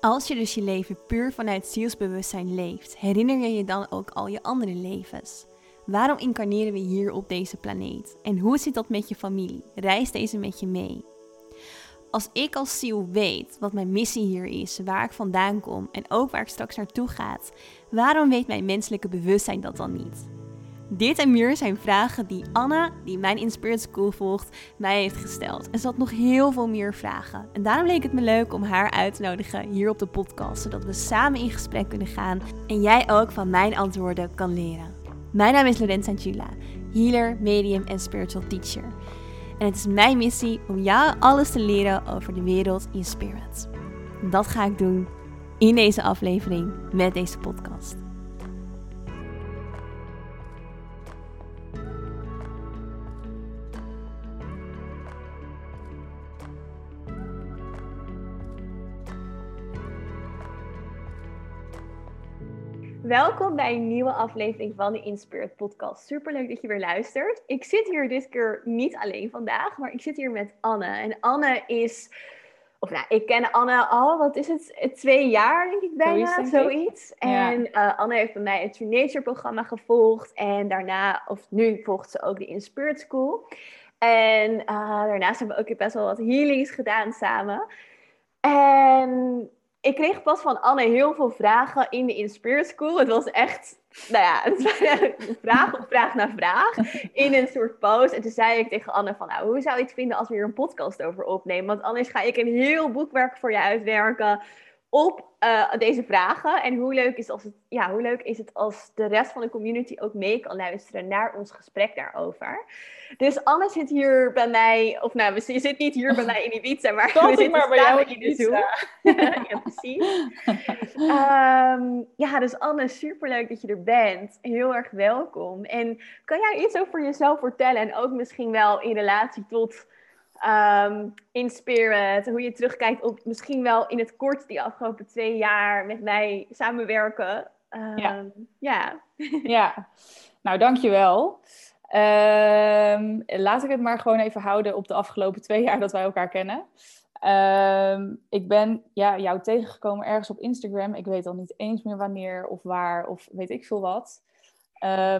Als je dus je leven puur vanuit zielsbewustzijn leeft, herinner je je dan ook al je andere levens? Waarom incarneren we hier op deze planeet? En hoe zit dat met je familie? Reis deze met je mee. Als ik als ziel weet wat mijn missie hier is, waar ik vandaan kom en ook waar ik straks naartoe ga, waarom weet mijn menselijke bewustzijn dat dan niet? Dit en meer zijn vragen die Anna, die mijn Inspired School volgt, mij heeft gesteld. En ze had nog heel veel meer vragen. En daarom leek het me leuk om haar uit te nodigen hier op de podcast, zodat we samen in gesprek kunnen gaan en jij ook van mijn antwoorden kan leren. Mijn naam is Lorenza Jula, healer, medium en spiritual teacher. En het is mijn missie om jou alles te leren over de wereld in spirit. Dat ga ik doen in deze aflevering met deze podcast. Welkom bij een nieuwe aflevering van de Inspired Podcast. Super leuk dat je weer luistert. Ik zit hier dit keer niet alleen vandaag, maar ik zit hier met Anne. En Anne is, of nou, ik ken Anne al, wat is het, twee jaar denk ik bijna, zoiets. En uh, Anne heeft bij mij het True Nature programma gevolgd. En daarna, of nu volgt ze ook de Inspired School. En uh, daarnaast hebben we ook best wel wat healings gedaan samen. En ik kreeg pas van Anne heel veel vragen in de Inspirit School. Het was echt, nou ja, vraag op vraag naar vraag in een soort post. En toen zei ik tegen Anne van, nou, hoe zou je het vinden als we hier een podcast over opnemen? Want anders ga ik een heel boekwerk voor je uitwerken op uh, deze vragen. En hoe leuk, is als het, ja, hoe leuk is het als de rest van de community ook mee kan luisteren naar ons gesprek daarover. Dus Anne zit hier bij mij, of nou, je zit niet hier bij mij in Ibiza, maar we zitten maar bij jou in de Zoom. ja, precies. um, ja, dus Anne, superleuk dat je er bent. Heel erg welkom. En kan jij iets over jezelf vertellen en ook misschien wel in relatie tot um, in spirit, hoe je terugkijkt op misschien wel in het kort die afgelopen twee jaar met mij samenwerken. Um, ja. ja. ja, nou dankjewel. Um, laat ik het maar gewoon even houden op de afgelopen twee jaar dat wij elkaar kennen. ik ben ja, jou tegengekomen ergens op Instagram. Ik weet al niet eens meer wanneer of waar of weet ik veel wat.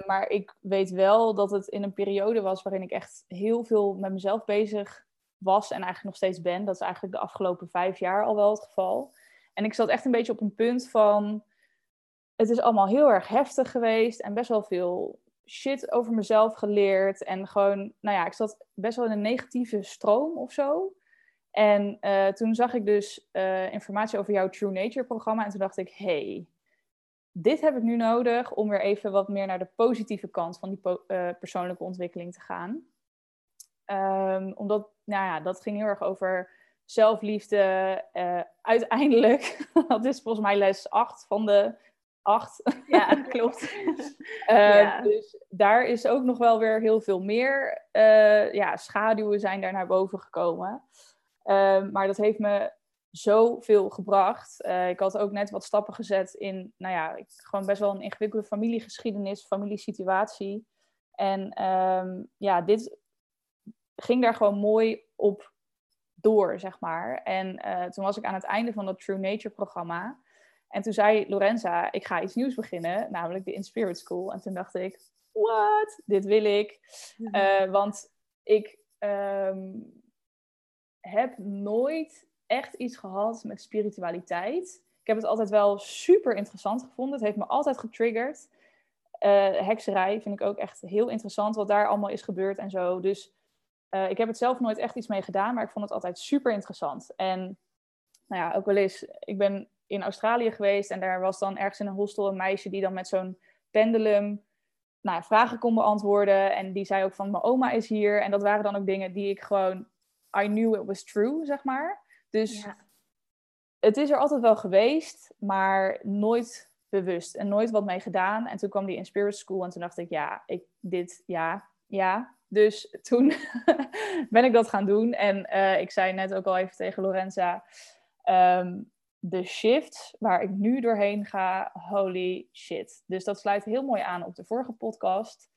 maar ik weet wel dat het in een periode was waarin ik echt heel veel met mezelf bezig was en eigenlijk nog steeds ben. Dat is eigenlijk de afgelopen vijf jaar al wel het geval. En ik zat echt een beetje op een punt van. Het is allemaal heel erg heftig geweest en best wel veel shit over mezelf geleerd. En gewoon, nou ja, ik zat best wel in een negatieve stroom of zo. En uh, toen zag ik dus uh, informatie over jouw True Nature programma. En toen dacht ik, hey, dit heb ik nu nodig om weer even wat meer naar de positieve kant van die uh, persoonlijke ontwikkeling te gaan. Um, omdat, nou ja, dat ging heel erg over zelfliefde. Uh, uiteindelijk, dat is volgens mij les 8 van de 8. Ja, klopt. uh, Dus daar is ook nog wel weer heel veel meer uh, ja, schaduwen zijn daar naar boven gekomen. Ehm, maar dat heeft me zoveel gebracht. ik had ook net wat stappen gezet in, nou ja, gewoon best wel een ingewikkelde familiegeschiedenis, familiesituatie. En um, ja, dit ging daar gewoon mooi op door, zeg maar. En uh, toen was ik aan het einde van dat True Nature programma. En toen zei Lorenza, ik ga iets nieuws beginnen, namelijk de Inspirit School. En toen dacht ik, what? Dit wil ik. Uh, want ik um, heb nooit echt iets gehad met spiritualiteit. Ik heb het altijd wel super interessant gevonden. Het heeft me altijd getriggerd. Uh, hekserij vind ik ook echt heel interessant, wat daar allemaal is gebeurd en zo. Dus uh, ik heb het zelf nooit echt iets mee gedaan, maar ik vond het altijd super interessant. En nou ja, ook wel eens, ik ben in Australië geweest en daar was dan ergens in een hostel een meisje die dan met zo'n pendulum nou ja, vragen kon beantwoorden. En die zei ook van, mijn oma is hier. En dat waren dan ook dingen die ik gewoon, I knew it was true, zeg maar. Dus ja. het is er altijd wel geweest, maar nooit bewust en nooit wat mee gedaan. En toen kwam die in Spirit School en toen dacht ik, ja, ik, dit, ja, ja, dus toen ben ik dat gaan doen. En uh, ik zei net ook al even tegen Lorenza. Um, de shift waar ik nu doorheen ga, holy shit. Dus dat sluit heel mooi aan op de vorige podcast.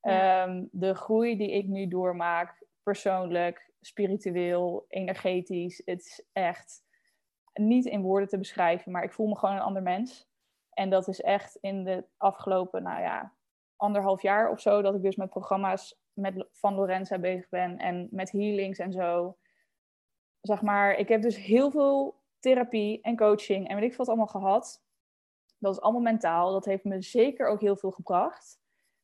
Ja. Um, de groei die ik nu doormaak, persoonlijk, spiritueel, energetisch. Het is echt niet in woorden te beschrijven, maar ik voel me gewoon een ander mens. En dat is echt in de afgelopen, nou ja, anderhalf jaar of zo, dat ik dus met programma's met, van Lorenza bezig ben en met healings en zo. Zeg maar, ik heb dus heel veel therapie en coaching en weet ik wat allemaal gehad. Dat is allemaal mentaal. Dat heeft me zeker ook heel veel gebracht.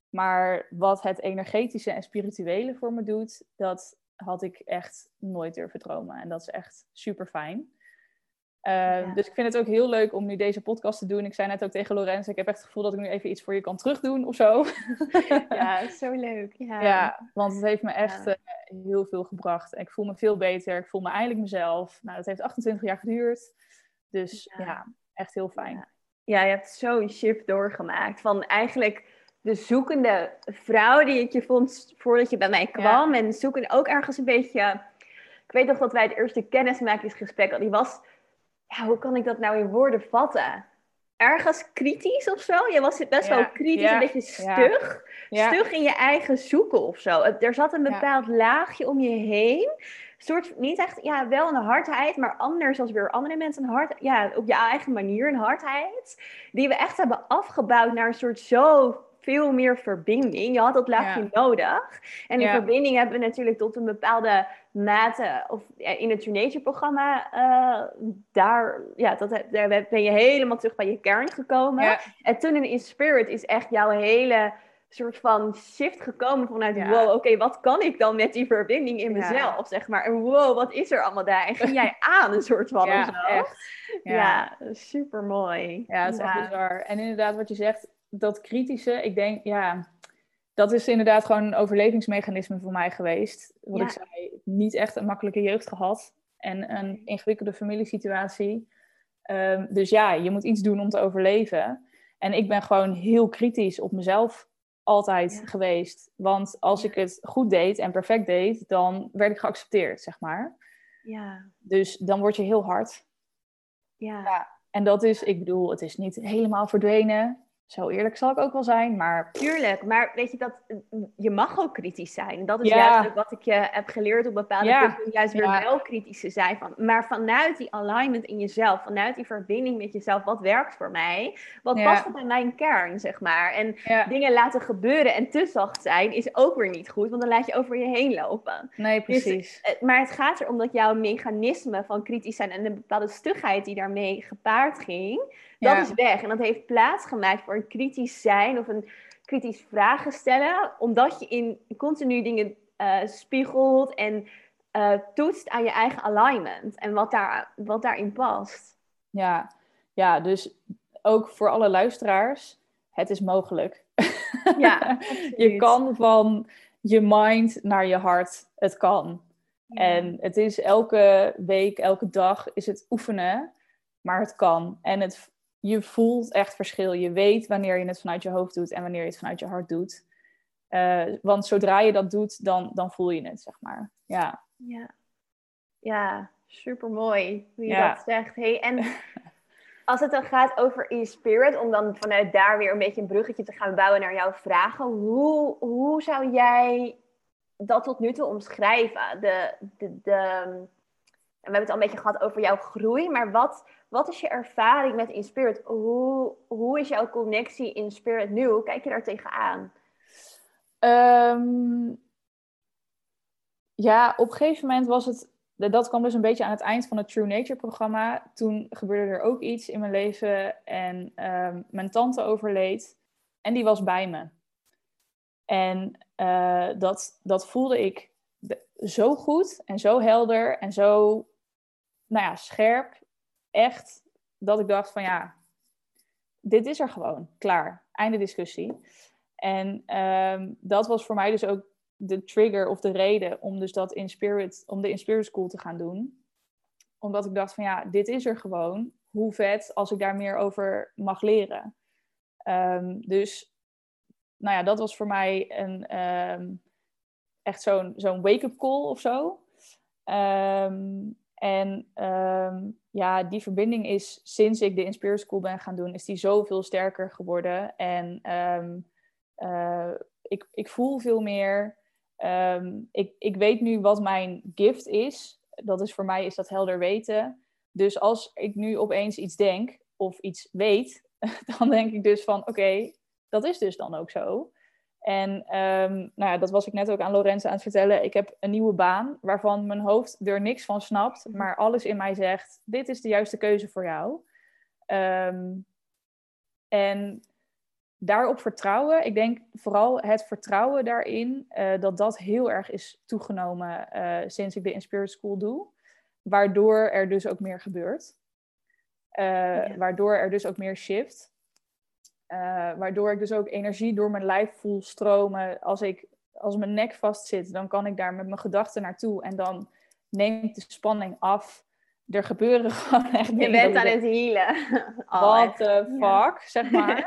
Maar wat het energetische en spirituele voor me doet, dat had ik echt nooit durven dromen. En dat is echt super fijn. Ehm, dus ik vind het ook heel leuk om nu deze podcast te doen. Ik zei net ook tegen Lorenz, ik heb echt het gevoel dat ik nu even iets voor je kan terugdoen of zo. ja, zo leuk. Ja, ja want het heeft me echt eh, heel veel gebracht. Ik voel me veel beter. Ik voel me eindelijk mezelf. Nou, dat heeft 28 jaar geduurd. Dus ja, echt heel fijn. Ja, je hebt zo'n shift doorgemaakt. Van eigenlijk de zoekende vrouw die ik je vond voordat je bij mij kwam. En zoeken ook ergens een beetje... Ik weet nog dat wij het eerste kennismakingsgesprek hadden. Die was ja, hoe kan ik dat nou in woorden vatten? Ergens kritisch of zo? Je was best wel kritisch, een beetje stug. Stug in je eigen zoeken of zo. Er zat een bepaald laagje om je heen. soort, niet echt, ja, wel een hardheid, maar anders als weer andere mensen een hard, ja, op je eigen manier een hardheid. Die we echt hebben afgebouwd naar een soort zo veel meer verbinding. Je had dat laagje nodig. En die verbinding hebben we natuurlijk tot een bepaalde mate, of in het True programma, uh, daar, ja, dat, daar ben je helemaal terug bij je kern gekomen. En toen in Spirit is echt jouw hele soort van shift gekomen vanuit wow, oké, wat kan ik dan met die verbinding in mezelf, zeg maar. En wow, wat is er allemaal daar? En ging jij aan een soort van ja, Echt. Ja. super mooi. Ja, het is echt bizar. En inderdaad, wat je zegt, dat kritische, ik denk, ja, dat is inderdaad gewoon een overlevingsmechanisme voor mij geweest. Wat ik zei, niet echt een makkelijke jeugd gehad en een ingewikkelde familiesituatie. Um, dus ja, je moet iets doen om te overleven. En ik ben gewoon heel kritisch op mezelf altijd geweest. Want als ik het goed deed en perfect deed, dan werd ik geaccepteerd, zeg maar. Ja. Dus dan word je heel hard. Ja. ja. En dat is, ik bedoel, het is niet helemaal verdwenen. Zo eerlijk zal ik ook wel zijn, maar... Tuurlijk, maar weet je, dat, je mag ook kritisch zijn. Dat is juist ook wat ik je heb geleerd op bepaalde ja. punten, juist weer wel kritisch te zijn. Van, maar vanuit die alignment in jezelf, vanuit die verbinding met jezelf, wat werkt voor mij? Wat past bij mijn kern, zeg maar? En dingen laten gebeuren en te zacht zijn is ook weer niet goed, want dan laat je over je heen lopen. Nee, dus, precies. Dus, maar het gaat erom dat jouw mechanisme van kritisch zijn en een bepaalde stugheid die daarmee gepaard ging dat is weg. En dat heeft plaatsgemaakt voor een kritisch zijn of een kritisch vragen stellen, omdat je in continu dingen uh, spiegelt en uh, toetst aan je eigen alignment en wat, daar, wat daarin past. Ja. ja, dus ook voor alle luisteraars, het is mogelijk. Ja, je kan van je mind naar je hart, het kan. En het is elke week, elke dag is het oefenen, maar het kan. En het, je voelt echt verschil. Je weet wanneer je het vanuit je hoofd doet en wanneer je het vanuit je hart doet. Uh, want zodra je dat doet, dan, dan voel je het, zeg maar. Ja, ja. ja super mooi hoe je dat zegt. Hey, en als het dan gaat over e-spirit, om dan vanuit daar weer een beetje een bruggetje te gaan bouwen naar jouw vragen. Hoe, hoe zou jij dat tot nu toe omschrijven? De, de, de, we hebben het al een beetje gehad over jouw groei, maar wat, wat is je ervaring met Inspirit? Hoe, hoe is jouw connectie in Spirit nu? Hoe kijk je daar tegenaan? Um, ja, op een gegeven moment was het. Dat kwam dus een beetje aan het eind van het True Nature programma. Toen gebeurde er ook iets in mijn leven en um, mijn tante overleed. En die was bij me. En uh, dat, dat voelde ik zo goed en zo helder en zo nou ja, scherp, echt, dat ik dacht van ja, dit is er gewoon, klaar, einde discussie. En um, dat was voor mij dus ook de trigger of de reden om dus dat in spirit, om de in spirit school te gaan doen. Omdat ik dacht van ja, dit is er gewoon. Hoe vet als ik daar meer over mag leren. Um, dus nou ja, dat was voor mij een, um, echt zo'n zo'n wake-up call of zo. En um, ja, die verbinding is sinds ik de Inspire School ben gaan doen, is die zoveel sterker geworden. En um, uh, ik, ik voel veel meer. Um, ik, ik weet nu wat mijn gift is. Dat is voor mij is dat helder weten. Dus als ik nu opeens iets denk of iets weet, dan denk ik dus van oké, dat is dus dan ook zo. En ehm, nou ja, dat was ik net ook aan Lorenzo aan het vertellen. Ik heb een nieuwe baan waarvan mijn hoofd er niks van snapt, mhm. maar alles in mij zegt: dit is de juiste keuze voor jou. Ehm, en daarop vertrouwen, ik denk vooral het vertrouwen daarin, uh, dat dat heel erg is toegenomen uh, sinds ik de Inspirit School doe. Waardoor er dus ook meer gebeurt. Uh, Waardoor er dus ook meer shift. Uh, waardoor ik dus ook energie door mijn lijf voel stromen. Als, ik, als mijn nek vast zit, dan kan ik daar met mijn gedachten naartoe. En dan neemt de spanning af. Er gebeuren gewoon echt Je bent aan het healen. What the fuck, zeg maar.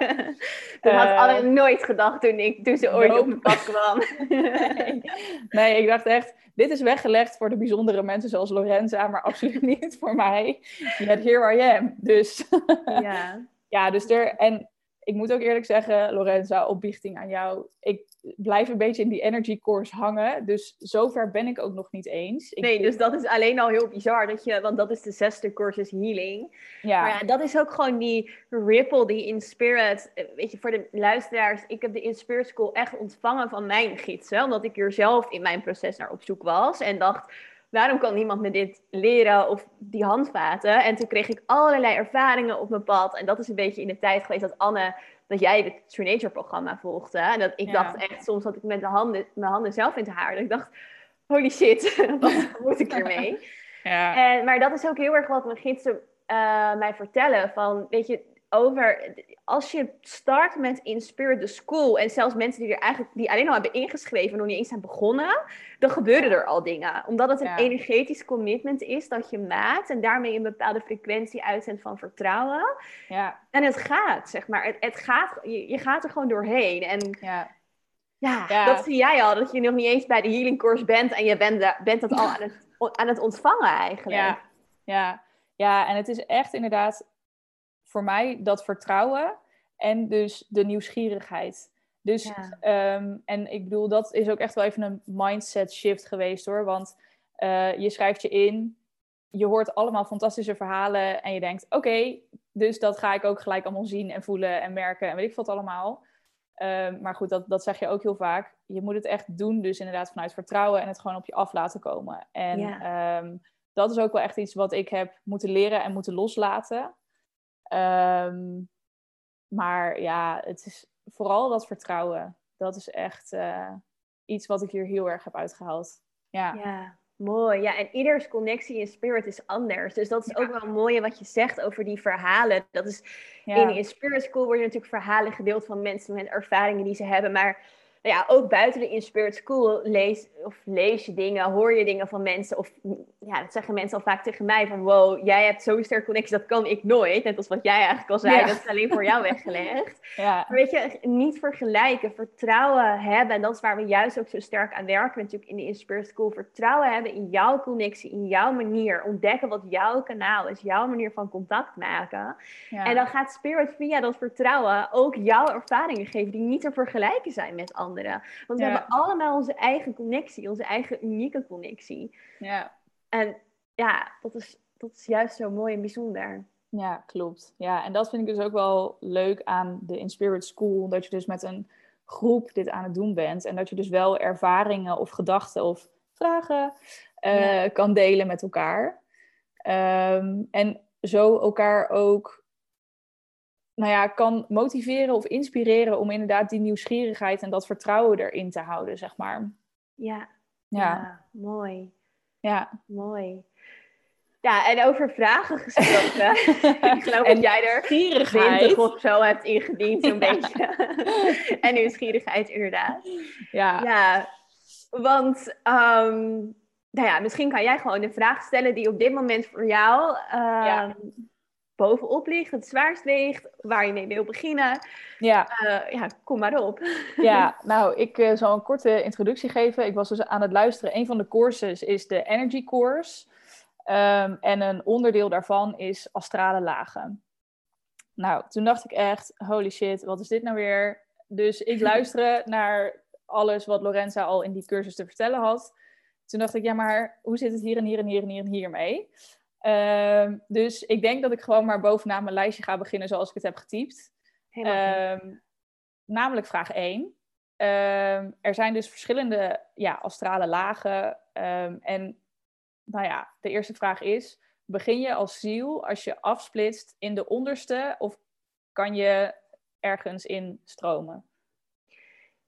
dat uh, had eh, Anne nooit gedacht toen, ik, toen ze ooit op mijn pad kwam. nee. nee, ik dacht echt, dit is weggelegd voor de bijzondere mensen zoals Lorenza, maar absoluut niet voor mij. Yet here I am. Dus ja. ja, dus er... En ik moet ook eerlijk zeggen, Lorenza, opbiechting aan jou. Ik blijf een beetje in die energy course hangen. Dus zover ben ik ook nog niet eens. Ik nee, dus dat is alleen al heel bizar. Dat je, want dat is de zesde course healing. Ja. Maar ja, dat is ook gewoon die ripple, die in spirit. Weet je, voor de luisteraars. Ik heb de in spirit school echt ontvangen van mijn gidsen. Omdat ik er zelf in mijn proces naar op zoek was. En dacht waarom kan niemand me dit leren of die handvaten? En toen kreeg ik allerlei ervaringen op mijn pad. En dat is een beetje in de tijd geweest dat Anne, dat jij het True Nature programma volgde. En dat ik dacht echt soms dat ik met de handen, mijn handen zelf in het haar. Dat ik dacht, holy shit, wat moet ik ermee? Ja. En, maar dat is ook heel erg wat mijn gidsen uh, mij vertellen. Van, weet je, over als je start met In Spirit the School en zelfs mensen die er eigenlijk die alleen al hebben ingeschreven nog niet eens zijn begonnen, dan gebeuren er al dingen. Omdat het een energetisch commitment is dat je maakt en daarmee een bepaalde frequentie uitzendt van vertrouwen. Ja. En het gaat, zeg maar. Het, het gaat, je, je, gaat er gewoon doorheen. En ja. Ja, dat zie jij al, dat je nog niet eens bij de healing course bent en je bent, bent dat al aan het, aan het ontvangen eigenlijk. Ja. Ja. ja, en het is echt inderdaad voor mij dat vertrouwen en dus de nieuwsgierigheid. Dus, ehm, en ik bedoel, dat is ook echt wel even een mindset shift geweest hoor. Want uh, je schrijft je in, je hoort allemaal fantastische verhalen en je denkt, oké, dus dat ga ik ook gelijk allemaal zien en voelen en merken en weet ik wat allemaal. Um, maar goed, dat, dat zeg je ook heel vaak. Je moet het echt doen, dus inderdaad vanuit vertrouwen en het gewoon op je af laten komen. En ja. um, dat is ook wel echt iets wat ik heb moeten leren en moeten loslaten. Um, maar ja, het is vooral dat vertrouwen. Dat is echt uh, iets wat ik hier heel erg heb uitgehaald. Ja. ja. Mooi, ja, en ieders connectie in spirit is anders. Dus dat is ook wel mooi wat je zegt over die verhalen. Dat is in, in Spirit School worden natuurlijk verhalen gedeeld van mensen met ervaringen die ze hebben. Maar nou ja, ook buiten de In Spirit School lees, of lees je dingen, hoor je dingen van mensen. Of ja, dat zeggen mensen al vaak tegen mij van wow, jij hebt zo'n sterke connectie, dat kan ik nooit. Net als wat jij eigenlijk al zei, dat is alleen voor jou weggelegd. Ja. Maar weet je, niet vergelijken, vertrouwen hebben. En dat is waar we juist ook zo sterk aan werken natuurlijk in de In Spirit School. Vertrouwen hebben in jouw connectie, in jouw manier. Ontdekken wat jouw kanaal is, jouw manier van contact maken. Ja. En dan gaat Spirit via dat vertrouwen ook jouw ervaringen geven die niet te vergelijken zijn met anderen. Want we hebben allemaal onze eigen connectie, onze eigen unieke connectie. Ja. En ja, dat is, dat is juist zo mooi en bijzonder. Ja, klopt. Ja, en dat vind ik dus ook wel leuk aan de Inspirit School. Dat je dus met een groep dit aan het doen bent. En dat je dus wel ervaringen of gedachten of vragen uh, kan delen met elkaar. Um, en zo elkaar ook nou ja, kan motiveren of inspireren om inderdaad die nieuwsgierigheid en dat vertrouwen erin te houden, zeg maar. Ja, ja. mooi. Ja. Mooi. Ja, en over vragen gesproken. ik geloof dat jij er 20 of zo hebt ingediend, zo'n beetje. en nieuwsgierigheid, inderdaad. Ja. Ja, want um, nou ja, misschien kan jij gewoon een vraag stellen die op dit moment voor jou uh, bovenop ligt, het zwaarst weegt, waar je mee wil beginnen. Ja, uh, ja kom maar op. Ja, nou, ik uh, zal een korte introductie geven. Ik was dus aan het luisteren. Een van de courses is de Energy Course. Um, en een onderdeel daarvan is astrale lagen. Nou, toen dacht ik echt, holy shit, wat is dit nou weer? Dus ik luisterde naar alles wat Lorenza al in die cursus te vertellen had. Toen dacht ik, ja, maar hoe zit het hier en hier en hier en hier en hier mee? Ehm, dus ik denk dat ik gewoon maar bovenaan mijn lijstje ga beginnen zoals ik het heb getypt. Um, namelijk vraag 1. Ehm, er zijn dus verschillende ja, astrale lagen. en nou ja, de eerste vraag is: begin je als ziel als je afsplitst in de onderste of kan je ergens in stromen?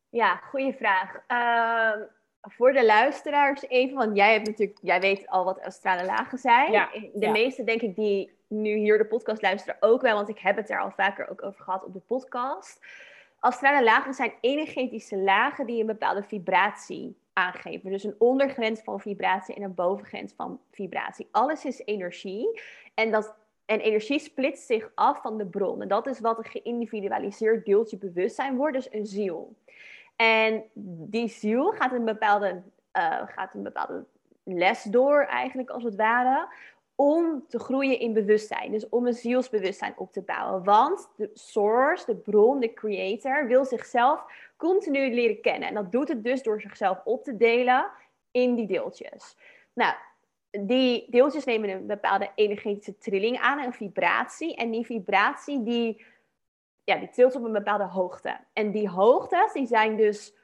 Ja, goede vraag voor de luisteraars even, want jij hebt natuurlijk, jij weet al wat astrale lagen zijn. Ja, de meeste denk ik die nu hier de podcast luisteren ook wel, want ik heb het er al vaker ook over gehad op de podcast. Astrale lagen zijn energetische lagen die een bepaalde vibratie aangeven. Dus een ondergrens van vibratie en een bovengrens van vibratie. Alles is energie en, dat, en energie splitst zich af van de bron. En dat is wat een geïndividualiseerd deeltje bewustzijn wordt, dus een ziel. En die ziel gaat een bepaalde, uh, gaat een bepaalde les door, eigenlijk als het ware, om te groeien in bewustzijn. Dus om een zielsbewustzijn op te bouwen. Want de source, de bron, de creator, wil zichzelf continu leren kennen. En dat doet het dus door zichzelf op te delen in die deeltjes. Nou, die deeltjes nemen een bepaalde energetische trilling aan, een vibratie. En die vibratie die ja, die trilt op een bepaalde hoogte. En die hoogtes die zijn dus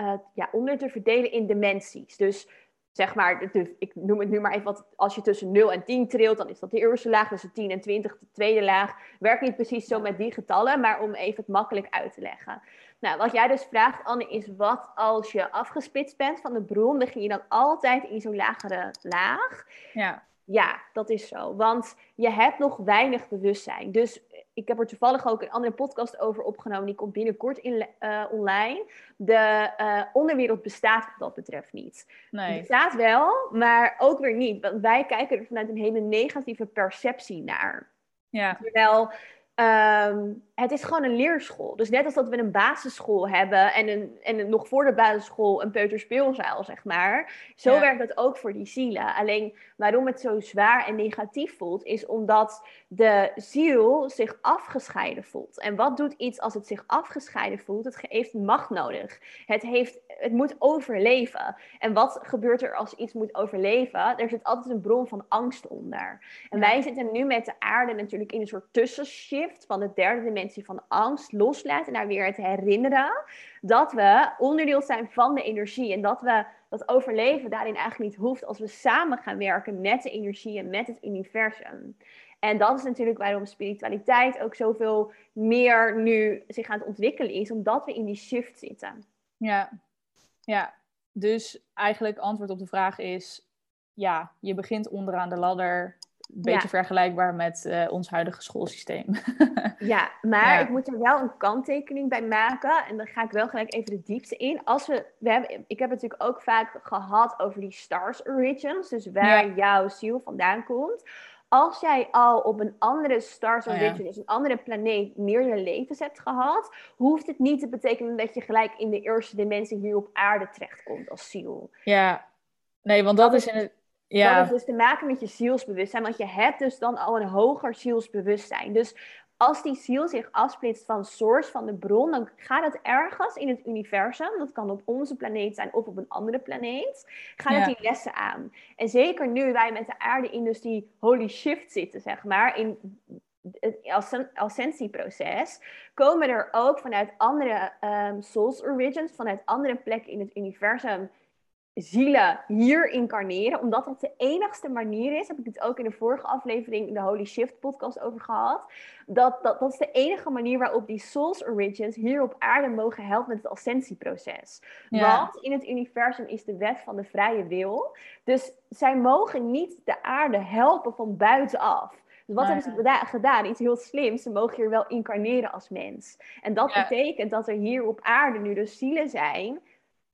uh, ja, onder te verdelen in dimensies. Dus zeg maar, ik noem het nu maar even wat, als je tussen 0 en 10 trilt, dan is dat de eerste laag, tussen 10 en 20 de tweede laag. Werkt niet precies zo met die getallen, maar om even het makkelijk uit te leggen. Nou, wat jij dus vraagt, Anne, is wat als je afgespitst bent van de bron, begin je dan altijd in zo'n lagere laag? Ja. Ja, dat is zo. Want je hebt nog weinig bewustzijn. Dus ik heb er toevallig ook een andere podcast over opgenomen. Die komt binnenkort in, uh, online. De uh, onderwereld bestaat wat dat betreft niet. Nee. Het bestaat wel, maar ook weer niet. Want wij kijken er vanuit een hele negatieve perceptie naar. Ja. Terwijl Ehm, het is gewoon een leerschool. Dus net als dat we een basisschool hebben en, een, en nog voor de basisschool een peuterspeelzaal, zeg maar. Zo werkt dat ook voor die zielen. Alleen waarom het zo zwaar en negatief voelt, is omdat de ziel zich afgescheiden voelt. En wat doet iets als het zich afgescheiden voelt? Het heeft macht nodig. Het, heeft, het moet overleven. En wat gebeurt er als iets moet overleven? Er zit altijd een bron van angst onder. En wij zitten nu met de aarde natuurlijk in een soort van de derde dimensie van angst loslaten naar weer het herinneren dat we onderdeel zijn van de energie en dat we dat overleven daarin eigenlijk niet hoeft als we samen gaan werken met de energie en met het universum. En dat is natuurlijk waarom spiritualiteit ook zoveel meer nu zich aan het ontwikkelen is, omdat we in die shift zitten. Ja, ja. Dus eigenlijk antwoord op de vraag is: ja, je begint onderaan de ladder een beetje vergelijkbaar met uh, ons huidige schoolsysteem. ja, maar ik moet er wel een kanttekening bij maken. En dan ga ik wel gelijk even de diepte in. Als we, we hebben, ik heb het natuurlijk ook vaak gehad over die stars origins. Dus waar jouw ziel vandaan komt. Als jij al op een andere stars oh, origin, dus een andere planeet, meerdere levens hebt gehad, hoeft het niet te betekenen dat je gelijk in de eerste dimensie hier op aarde terechtkomt als ziel. Ja, nee, want dat, dat is in het ja. Dat heeft dus te maken met je zielsbewustzijn, want je hebt dus dan al een hoger zielsbewustzijn. Dus als die ziel zich afsplitst van source, van de bron, dan gaat het ergens in het universum, dat kan op onze planeet zijn of op een andere planeet, gaat het die lessen aan. En zeker nu wij met de aarde in dus die holy shift zitten, zeg maar, in het ascensieproces, komen er ook vanuit andere um, souls origins, vanuit andere plekken in het universum, zielen hier incarneren, omdat dat de enigste manier is, heb ik het ook in de vorige aflevering in de Holy Shift podcast over gehad, dat, dat, dat is de enige manier waarop die Souls Origins hier op aarde mogen helpen met het ascensieproces. Want in het universum is de wet van de vrije wil, dus zij mogen niet de aarde helpen van buitenaf. Dus wat hebben ze gedaan? Iets heel slims. Ze mogen hier wel incarneren als mens. En dat betekent dat er hier op aarde nu dus zielen zijn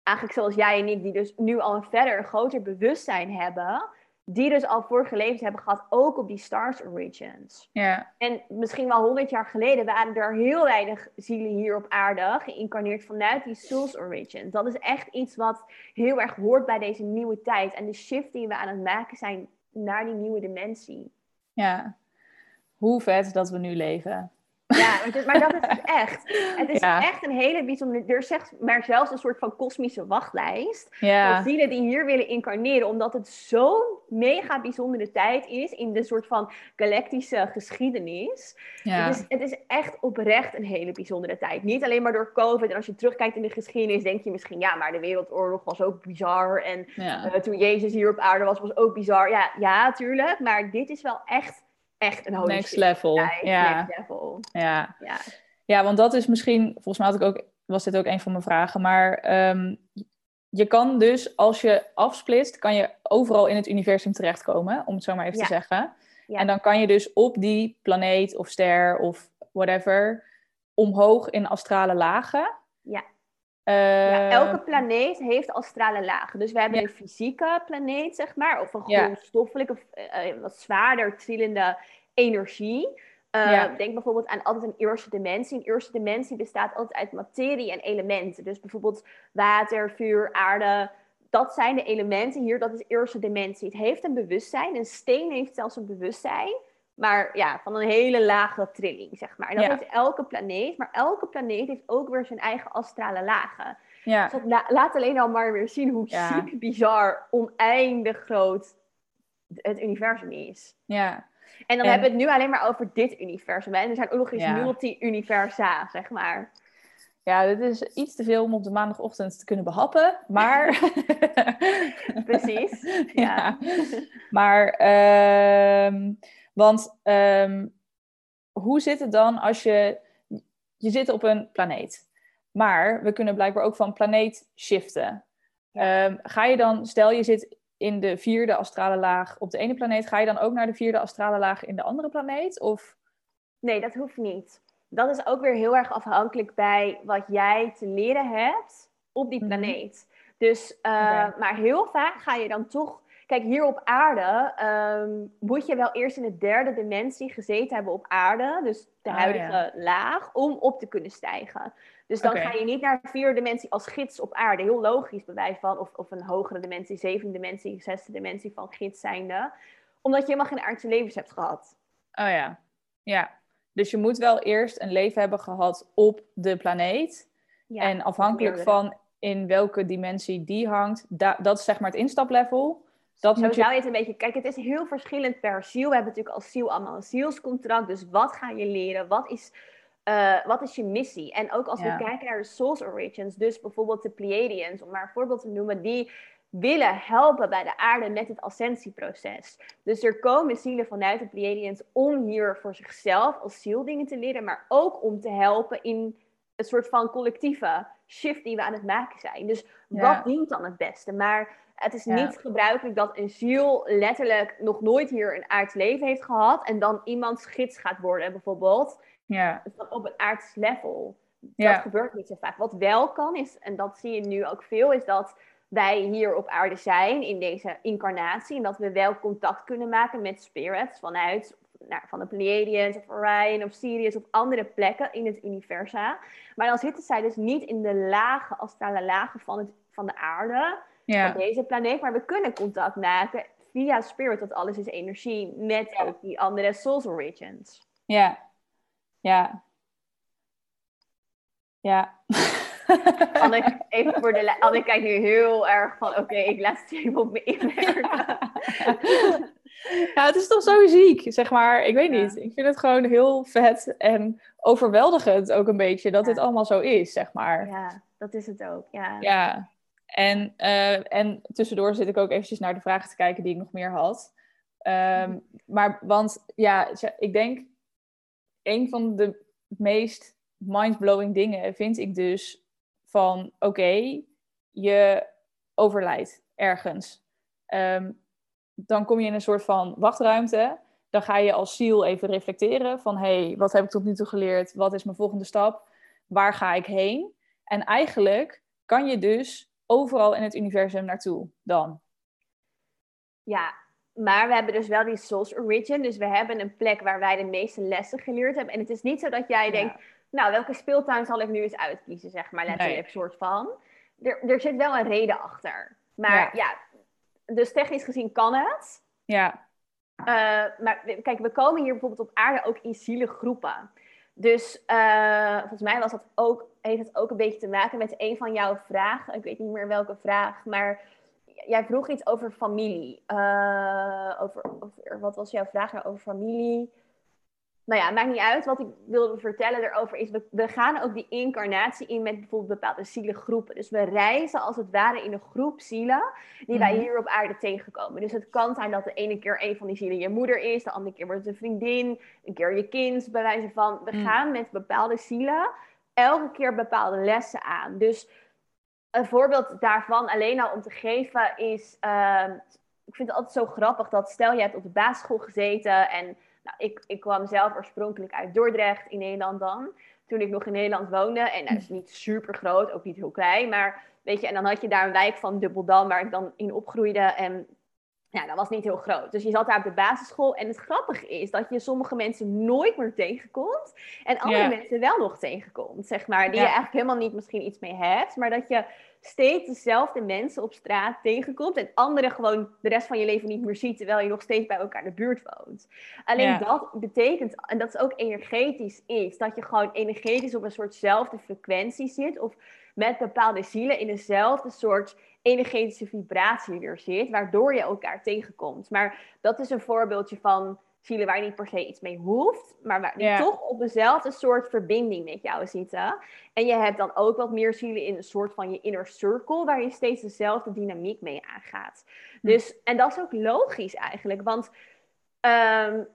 eigenlijk zoals jij en ik, die dus nu al een verder, een groter bewustzijn hebben, die dus al vorige levens hebben gehad, ook op die Stars Origins. Ja. En misschien wel honderd jaar geleden waren er heel weinig zielen hier op aarde, geïncarneerd vanuit die Souls Origins. Dat is echt iets wat heel erg hoort bij deze nieuwe tijd en de shift die we aan het maken zijn naar die nieuwe dimensie. Ja, hoe vet dat we nu leven. Ja, maar dat is het echt. Het is echt een hele bijzondere... Er is zeg maar zelfs een soort van kosmische wachtlijst. Ja. Van zielen die hier willen incarneren. Omdat het zo'n mega bijzondere tijd is in de soort van galactische geschiedenis. Ja. Het, is, het is echt oprecht een hele bijzondere tijd. Niet alleen maar door COVID. En als je terugkijkt in de geschiedenis, denk je misschien... Ja, maar de Wereldoorlog was ook bizar. En uh, toen Jezus hier op aarde was, was ook bizar. Ja, ja, tuurlijk. Maar dit is wel echt echt een holy Next level. Ja. Next level. Ja. ja. Ja, want dat is misschien, volgens mij had ik ook, was dit ook een van mijn vragen, maar ehm, je kan dus, als je afsplitst, kan je overal in het universum terechtkomen, om het zo maar even te zeggen. Ja. En dan kan je dus op die planeet of ster of whatever omhoog in astrale lagen. Ja. Ja, elke ehm, planeet heeft astrale lagen. Dus we hebben een fysieke planeet, zeg maar, of een grondstoffelijke, uh, wat zwaarder trillende energie. Uh, Denk bijvoorbeeld aan altijd een eerste dimensie. Een eerste dimensie bestaat altijd uit materie en elementen. Dus bijvoorbeeld water, vuur, aarde. Dat zijn de elementen hier. Dat is eerste dimensie. Het heeft een bewustzijn. Een steen heeft zelfs een bewustzijn. Maar ja, van een hele lage trilling, zeg maar. En dat heeft elke planeet. Maar elke planeet heeft ook weer zijn eigen astrale lagen. Ja. Dus dat laat alleen al maar weer zien hoe ja. bizar, oneindig groot het universum is. Ja. En dan hebben we het nu alleen maar over dit universum. En er zijn ook nog eens multi-universa, zeg maar. Ja, dit is iets te veel om op de maandagochtend te kunnen behappen, maar... Precies, ja. Maar, ehm, want ehm, hoe zit het dan als je... Je zit op een planeet, maar we kunnen blijkbaar ook van planeet shiften. Ehm, ga je dan, stel je zit in de vierde astrale laag op de ene planeet, ga je dan ook naar de vierde astrale laag in de andere planeet? Of? Nee, dat hoeft niet. Dat is ook weer heel erg afhankelijk bij wat jij te leren hebt op die mhm. planeet. Dus, uh, maar heel vaak ga je dan toch. Kijk, hier op aarde um, moet je wel eerst in de derde dimensie gezeten hebben op aarde, dus de oh, huidige laag, om op te kunnen stijgen. Dus dan ga je niet naar vierde dimensie als gids op aarde. Heel logisch bewijs van. Of, of een hogere dimensie, zevende dimensie, zesde dimensie van gids zijnde. Omdat je helemaal geen aardse levens hebt gehad. Oh ja, ja. Dus je moet wel eerst een leven hebben gehad op de planeet. Ja, en afhankelijk van in welke dimensie die hangt, dat is zeg maar het instaplevel. Dat Zo moet je... zou je het een beetje... Kijk, het is heel verschillend per ziel. We hebben natuurlijk als ziel allemaal een zielscontract. Dus wat ga je leren? Wat is uh, wat is je missie? En ook als we kijken naar de Source Origins, dus bijvoorbeeld de Pleiadians, om maar een voorbeeld te noemen, die willen helpen bij de aarde met het ascensieproces. Dus er komen zielen vanuit de Pleiadians om hier voor zichzelf als ziel dingen te leren, maar ook om te helpen in een soort van collectieve shift die we aan het maken zijn. Dus wat dient dan het beste? Maar het is niet gebruikelijk dat een ziel letterlijk nog nooit hier een aards leven heeft gehad en dan iemands gids gaat worden, bijvoorbeeld. Ja. op een aards level. Dat gebeurt niet zo vaak. Wat wel kan is, en dat zie je nu ook veel, is dat wij hier op aarde zijn in deze incarnatie. En dat we wel contact kunnen maken met spirits vanuit nou, van de Pleiadians of Orion of Sirius of andere plekken in het universum. Maar dan zitten zij dus niet in de lage, astrale lagen van, het, van de aarde, van deze planeet. Maar we kunnen contact maken via spirit, want alles is energie, met ook die andere soul origins. Ja, ja. Ja. Anne, even voor de Anne kijkt nu heel erg van, oké, ik laat het even op me inwerken. Ja, het is toch zo ziek, zeg maar. Ik weet niet. Ik vind het gewoon heel vet en overweldigend ook een beetje dat dit allemaal zo is, zeg maar. Ja, dat is het ook, ja. Ja, en, uh, en tussendoor zit ik ook eventjes naar de vragen te kijken die ik nog meer had. Um, maar, want ja, ik denk een van de meest mindblowing dingen vind ik dus van oké, je overlijdt ergens. Ehm, dan kom je in een soort van wachtruimte. Dan ga je als ziel even reflecteren van hé, hey, wat heb ik tot nu toe geleerd? Wat is mijn volgende stap? Waar ga ik heen? En eigenlijk kan je dus overal in het universum naartoe dan. Ja, maar we hebben dus wel die Souls Origin. Dus we hebben een plek waar wij de meeste lessen geleerd hebben. En het is niet zo dat jij denkt, nou, welke speeltuin zal ik nu eens uitkiezen, zeg maar, letterlijk, nee. soort van. Er, er zit wel een reden achter. Maar ja. dus technisch gezien kan het. Ja. Uh, maar kijk, we komen hier bijvoorbeeld op aarde ook in zielengroepen. Dus uh, volgens mij was dat ook, heeft het ook een beetje te maken met een van jouw vragen. Ik weet niet meer welke vraag, maar jij vroeg iets over familie. Over, over, wat was jouw vraag nou over familie? Nou ja, maakt niet uit. Wat ik wilde vertellen erover is, we, we, gaan ook die incarnatie in met bijvoorbeeld bepaalde zielengroepen. Dus we reizen als het ware in een groep zielen die wij mhm. hier op aarde tegenkomen. Dus het kan zijn dat de ene keer een van die zielen je moeder is, de andere keer wordt het een vriendin, een keer je kind, bij wijze van. We mhm. gaan met bepaalde zielen elke keer bepaalde lessen aan. Dus een voorbeeld daarvan, alleen al om te geven, is... Ehm, ik vind het altijd zo grappig dat stel je hebt op de basisschool gezeten en nou, ik, ik kwam zelf oorspronkelijk uit Dordrecht in Nederland dan. Toen ik nog in Nederland woonde. En dat is niet super groot, ook niet heel klein. Maar weet je, en dan had je daar een wijk van Dubbeldam waar ik dan in opgroeide. En ja, dat was niet heel groot. Dus je zat daar op de basisschool. En het grappige is dat je sommige mensen nooit meer tegenkomt. En andere mensen wel nog tegenkomt, zeg maar. Die je eigenlijk helemaal niet misschien iets mee hebt. Maar dat je steeds dezelfde mensen op straat tegenkomt. En anderen gewoon de rest van je leven niet meer ziet. Terwijl je nog steeds bij elkaar in de buurt woont. Alleen dat betekent, en dat is ook energetisch is. Dat je gewoon energetisch op een soortzelfde frequentie zit. Of met bepaalde zielen in dezelfde soort energetische vibratie weer zit, waardoor je elkaar tegenkomt. Maar dat is een voorbeeldje van zielen waar je niet per se iets mee hoeft, maar waar die toch op dezelfde soort verbinding met jou zitten. En je hebt dan ook wat meer zielen in een soort van je inner circle, waar je steeds dezelfde dynamiek mee aangaat. Hm. Dus, en dat is ook logisch eigenlijk, want um,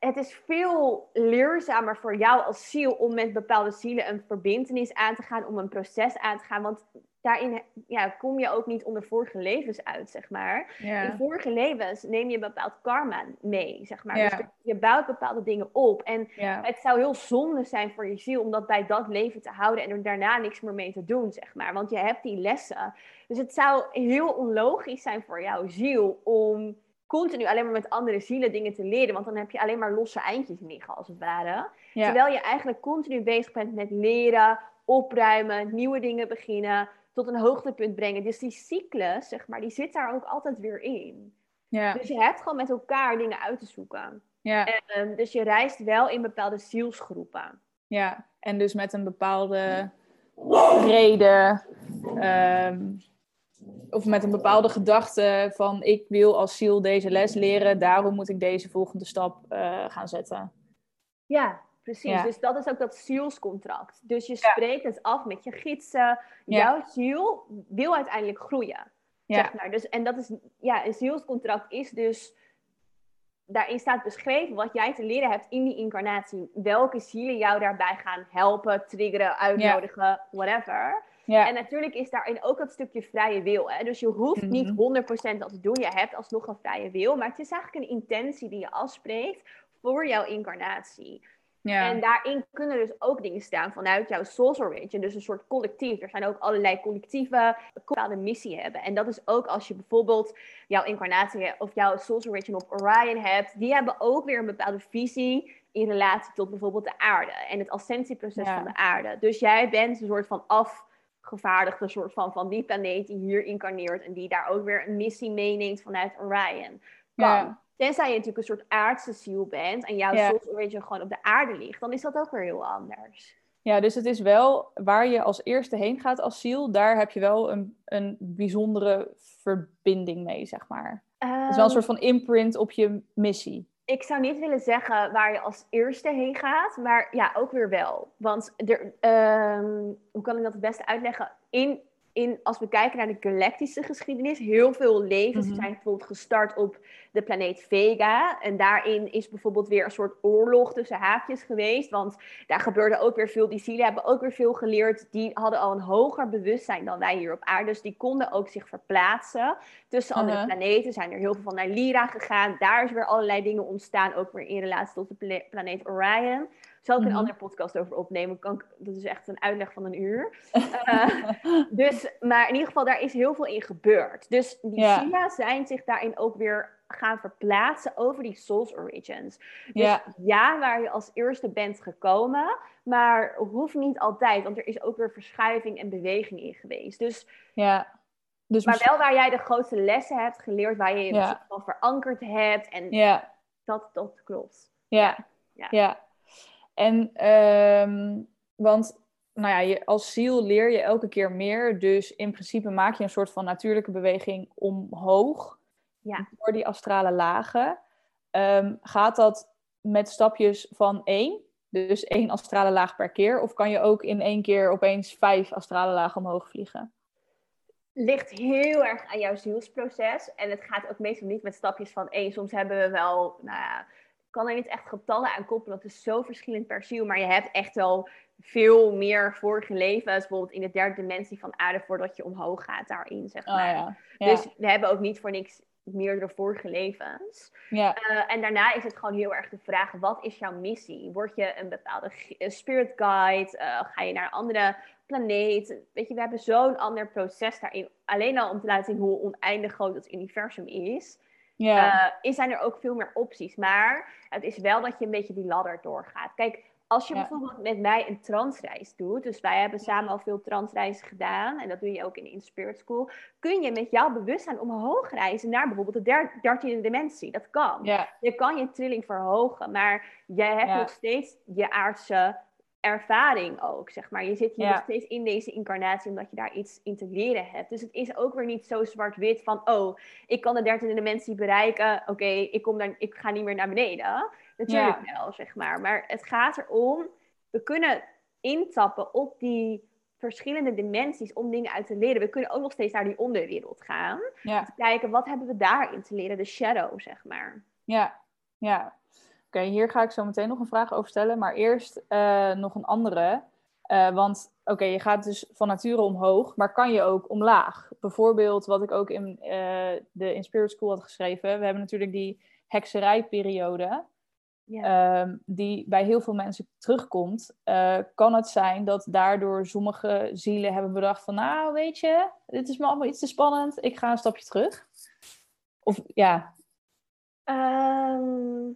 het is veel leerzamer voor jou als ziel om met bepaalde zielen een verbindenis aan te gaan, om een proces aan te gaan. Want daarin ja, kom je ook niet onder vorige levens uit, zeg maar. In vorige levens neem je bepaald karma mee, zeg maar. Dus je bouwt bepaalde dingen op. En het zou heel zonde zijn voor je ziel om dat bij dat leven te houden en er daarna niks meer mee te doen, zeg maar. Want je hebt die lessen. Dus het zou heel onlogisch zijn voor jouw ziel om continu alleen maar met andere zielen dingen te leren. Want dan heb je alleen maar losse eindjes liggen, als het ware. Terwijl je eigenlijk continu bezig bent met leren, opruimen, nieuwe dingen beginnen, tot een hoogtepunt brengen. Dus die cyclus, zeg maar, die zit daar ook altijd weer in. Ja. Dus je hebt gewoon met elkaar dingen uit te zoeken. Ja. En, ehm, dus je reist wel in bepaalde zielsgroepen. Ja, en dus met een bepaalde reden. Ehm, of met een bepaalde gedachte van ik wil als ziel deze les leren, daarom moet ik deze volgende stap uh, gaan zetten. Ja, precies. Dus dat is ook dat zielscontract. Dus je spreekt het af met je gidsen. Jouw ziel wil uiteindelijk groeien. Zeg maar. dus, en dat is, ja, een zielscontract is dus, daarin staat beschreven wat jij te leren hebt in die incarnatie. Welke zielen jou daarbij gaan helpen, triggeren, uitnodigen, whatever. Ja. En natuurlijk is daarin ook dat stukje vrije wil. Hè? Dus je hoeft mm -hmm. niet 100% dat te doen. Je hebt alsnog een vrije wil. Maar het is eigenlijk een intentie die je afspreekt voor jouw incarnatie. Ja. En daarin kunnen dus ook dingen staan vanuit jouw soul origin. Dus een soort collectief. Er zijn ook allerlei collectieven die een bepaalde missie hebben. En dat is ook als je bijvoorbeeld jouw incarnatie of jouw soul origin op Orion hebt. Die hebben ook weer een bepaalde visie in relatie tot bijvoorbeeld de aarde. En het ascensieproces van de aarde. Dus jij bent een soort van af gevaardigde soort van, van die planeet die hier incarneert en die daar ook weer een missie meeneemt vanuit Orion. Kan. Tenzij je natuurlijk een soort aardse ziel bent en jouw ja. soul origin gewoon op de aarde ligt, dan is dat ook weer heel anders. Ja, dus het is wel waar je als eerste heen gaat als ziel, daar heb je wel een, een bijzondere verbinding mee, zeg maar. het is wel een soort van imprint op je missie ik zou niet willen zeggen waar je als eerste heen gaat, maar ja, ook weer wel. Want er, ehm, hoe kan ik dat het beste uitleggen? In in, als we kijken naar de galactische geschiedenis, heel veel levens mhm. zijn bijvoorbeeld gestart op de planeet Vega. En daarin is bijvoorbeeld weer een soort oorlog tussen haakjes geweest. Want daar gebeurde ook weer veel. Die zielen hebben ook weer veel geleerd. Die hadden al een hoger bewustzijn dan wij hier op aarde. Dus die konden ook zich verplaatsen tussen andere uh-huh. planeten. Zijn er heel veel van naar Lyra gegaan. Daar is weer allerlei dingen ontstaan. Ook weer in relatie tot de planeet Orion. Zal ik een mhm. andere podcast over opnemen? Kan dat is echt een uitleg van een uur. uh, dus, maar in ieder geval, daar is heel veel in gebeurd. Dus die ja. zijn zich daarin ook weer gaan verplaatsen over die Souls Origins. Dus ja. ja, waar je als eerste bent gekomen, maar hoeft niet altijd, want er is ook weer verschuiving en beweging in geweest. Dus, ja. Dus maar wel waar jij de grootste lessen hebt geleerd, waar je je van verankerd hebt. En ja. dat, dat klopt. Ja. ja. ja. En, ehm, want nou ja, je, als ziel leer je elke keer meer. Dus in principe maak je een soort van natuurlijke beweging omhoog. Ja. Door die astrale lagen. Ehm, gaat dat met stapjes van één? Dus één astrale laag per keer? Of kan je ook in één keer opeens vijf astrale lagen omhoog vliegen? ligt heel erg aan jouw zielsproces. En het gaat ook meestal niet met stapjes van één. Soms hebben we wel, nou ja, kan er niet echt getallen aan koppelen. Dat is zo verschillend per ziel. Maar je hebt echt wel veel meer vorige levens. Bijvoorbeeld in de derde dimensie van aarde voordat je omhoog gaat daarin, zeg Oh, maar. ja. Ja. Dus we hebben ook niet voor niks meerdere vorige levens. ja. Eh, en daarna is het gewoon heel erg de vraag: wat is jouw missie? Word je een bepaalde spirit guide? Eh, ga je naar een andere planeet? Weet je, we hebben zo'n ander proces daarin. Alleen al om te laten zien hoe oneindig groot het universum is. Ja. eh, zijn er ook veel meer opties. Maar het is wel dat je een beetje die ladder doorgaat. Kijk, als je Ja. bijvoorbeeld met mij een transreis doet, dus wij hebben samen al veel transreizen gedaan, en dat doe je ook in Inspirit School, kun je met jouw bewustzijn omhoog reizen naar bijvoorbeeld de der- dertiende dimensie. Dat kan. ja. Je kan je trilling verhogen, maar jij hebt Ja. nog steeds je aardse ervaring ook, zeg maar. Je zit hier Ja. nog steeds in deze incarnatie omdat je daar iets in te leren hebt. Dus het is ook weer niet zo zwart-wit van, oh, ik kan de dertiende dimensie bereiken, oké, ik kom daar, ik ga niet meer naar beneden. Natuurlijk wel, zeg maar. Maar het gaat erom, we kunnen intappen op die verschillende dimensies om dingen uit te leren. We kunnen ook nog steeds naar die onderwereld gaan. ja. Te kijken, wat hebben we daarin te leren? De shadow, zeg maar. Ja, ja. Oké, hier ga ik zo meteen nog een vraag over stellen. Maar eerst eh, nog een andere. Eh, want oké, je gaat dus van nature omhoog, maar kan je ook omlaag? Bijvoorbeeld wat ik ook in eh, de in Spirit School had geschreven. We hebben natuurlijk die hekserijperiode. Ja. ehm, die bij heel veel mensen terugkomt. Kan het zijn dat daardoor sommige zielen hebben bedacht van... Nou, weet je, dit is me allemaal iets te spannend. Ik ga een stapje terug. Of ja, Ehm,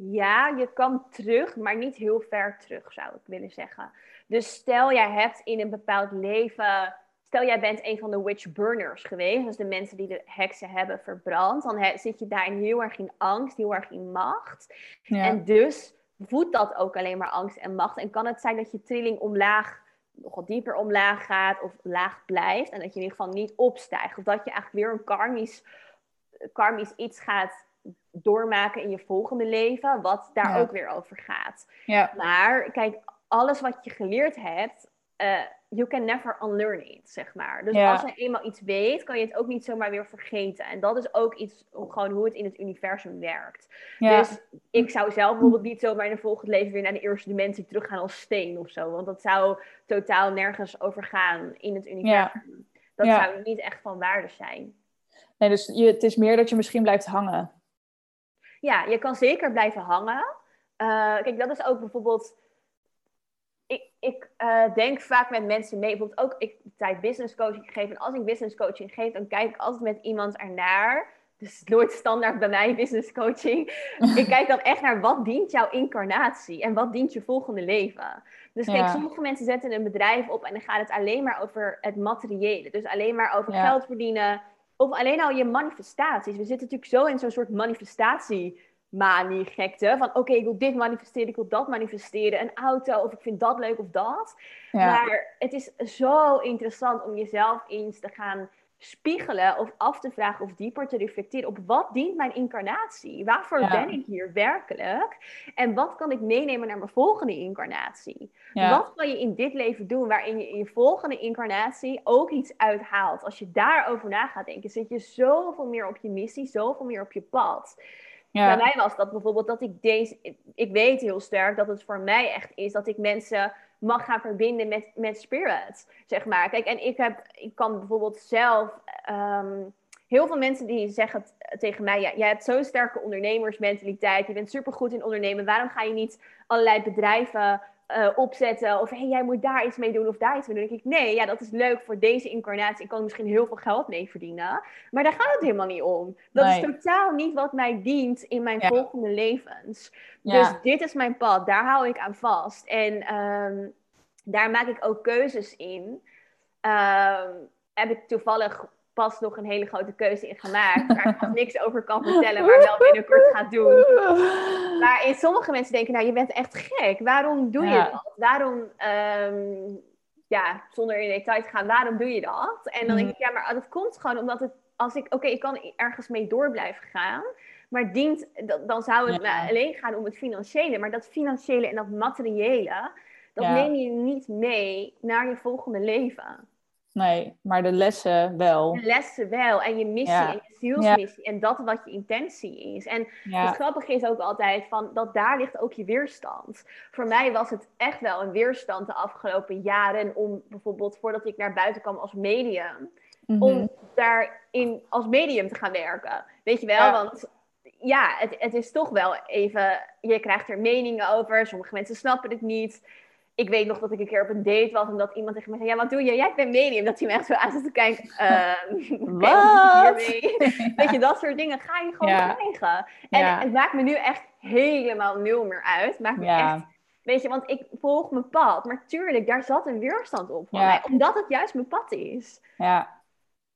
ja, je kan terug, maar niet heel ver terug, zou ik willen zeggen. Dus stel jij hebt in een bepaald leven. Stel jij bent een van de witch burners geweest, dus de mensen die de heksen hebben verbrand, dan he- zit je daarin heel erg in angst, heel erg in macht. ja. En dus voedt dat ook alleen maar angst en macht. En kan het zijn dat je trilling omlaag, nog wat dieper omlaag gaat of laag blijft. En dat je in ieder geval niet opstijgt. Of dat je eigenlijk weer een karmisch, karmisch iets gaat doormaken in je volgende leven. Wat daar Ja. ook weer over gaat. ja. Maar kijk, alles wat je geleerd hebt, eh, you can never unlearn it, zeg maar. Dus Ja. als je eenmaal iets weet, kan je het ook niet zomaar weer vergeten. En dat is ook iets, gewoon hoe het in het universum werkt. Dus ik zou zelf bijvoorbeeld niet zomaar in een volgend leven weer naar de eerste dimensie teruggaan als steen of zo. Want dat zou totaal nergens over gaan in het universum. Dat zou niet echt van waarde zijn. Nee, dus je, het is meer dat je misschien blijft hangen. Ja, je kan zeker blijven hangen. Eh, kijk, dat is ook bijvoorbeeld. Ik, ik eh, denk vaak met mensen mee. Bijvoorbeeld ook, ik tijd business coaching gegeven. En als ik business coaching geef, dan kijk ik altijd met iemand ernaar. Dus nooit standaard bij mij business coaching. ik kijk dan echt naar wat dient jouw incarnatie en wat dient je volgende leven. Dus kijk, Ja. sommige mensen zetten een bedrijf op en dan gaat het alleen maar over het materiële. Dus alleen maar over Ja. geld verdienen. Of alleen al je manifestaties. We zitten natuurlijk zo in zo'n soort manifestatie manie gekte. Van oké, ik wil dit manifesteren, ik wil dat manifesteren. Een auto, of ik vind dat leuk of dat. Ja. Maar het is zo interessant om jezelf eens te gaan spiegelen of af te vragen of dieper te reflecteren op wat dient mijn incarnatie? Waarvoor Ja. ben ik hier werkelijk? En wat kan ik meenemen naar mijn volgende incarnatie? ja. Wat kan je in dit leven doen waarin je in je volgende incarnatie ook iets uithaalt? Als je daarover na gaat denken, zit je zoveel meer op je missie, zoveel meer op je pad. ja. Bij mij was dat bijvoorbeeld dat ik deze. Ik weet heel sterk dat het voor mij echt is dat ik mensen mag gaan verbinden met, met spirit. Zeg maar. Kijk, en ik, heb, ik kan bijvoorbeeld zelf. ehm, heel veel mensen die zeggen tegen mij: ja, jij hebt zo'n sterke ondernemersmentaliteit. Je bent supergoed in ondernemen. Waarom ga je niet allerlei bedrijven eh, opzetten? Of hey, jij moet daar iets mee doen of daar iets mee doen. Dan denk ik: nee, ja, dat is leuk voor deze incarnatie. Ik kan er misschien heel veel geld mee verdienen. Maar daar gaat het helemaal niet om. Dat Nee. is totaal niet wat mij dient in mijn Ja. volgende levens. Ja. Dus dit is mijn pad, daar hou ik aan vast. En ehm, daar maak ik ook keuzes in. Ehm, heb ik toevallig pas nog een hele grote keuze in gemaakt. Waar ik nog niks over kan vertellen, maar wel binnenkort gaat doen. Maar in sommige mensen denken, nou je bent echt gek. Waarom doe je dat? Waarom, ehm, ja, zonder in detail te gaan, waarom doe je dat? En dan denk ik, ja, maar dat komt gewoon omdat het, als ik, oké, ik kan ergens mee door blijven gaan. Maar dient, dan zou het alleen gaan om het financiële. Maar dat financiële en dat materiële, dat neem je niet mee naar je volgende leven. Nee, maar de lessen wel. De lessen wel. En je missie en je zielsmissie. En dat wat je intentie is. En het grappige is ook altijd van dat daar ligt ook je weerstand. Voor mij was het echt wel een weerstand de afgelopen jaren om bijvoorbeeld voordat ik naar buiten kwam als medium. Mhm. Om daarin als medium te gaan werken. Weet je wel? Want ja, het, het is toch wel even. Je krijgt er meningen over. Sommige mensen snappen het niet ik weet nog dat ik een keer op een date was en dat iemand tegen me zei: Ja, wat doe je? Jij bent medium. Dat hij me echt zo aan zat te kijken. Uh, wat? weet je, dat soort dingen ga je gewoon ja. krijgen. En het maakt me nu echt helemaal nul meer uit. Maakt me echt. Weet je, want ik volg mijn pad. Maar tuurlijk, daar zat een weerstand op van mij. Omdat het juist mijn pad is. Ja.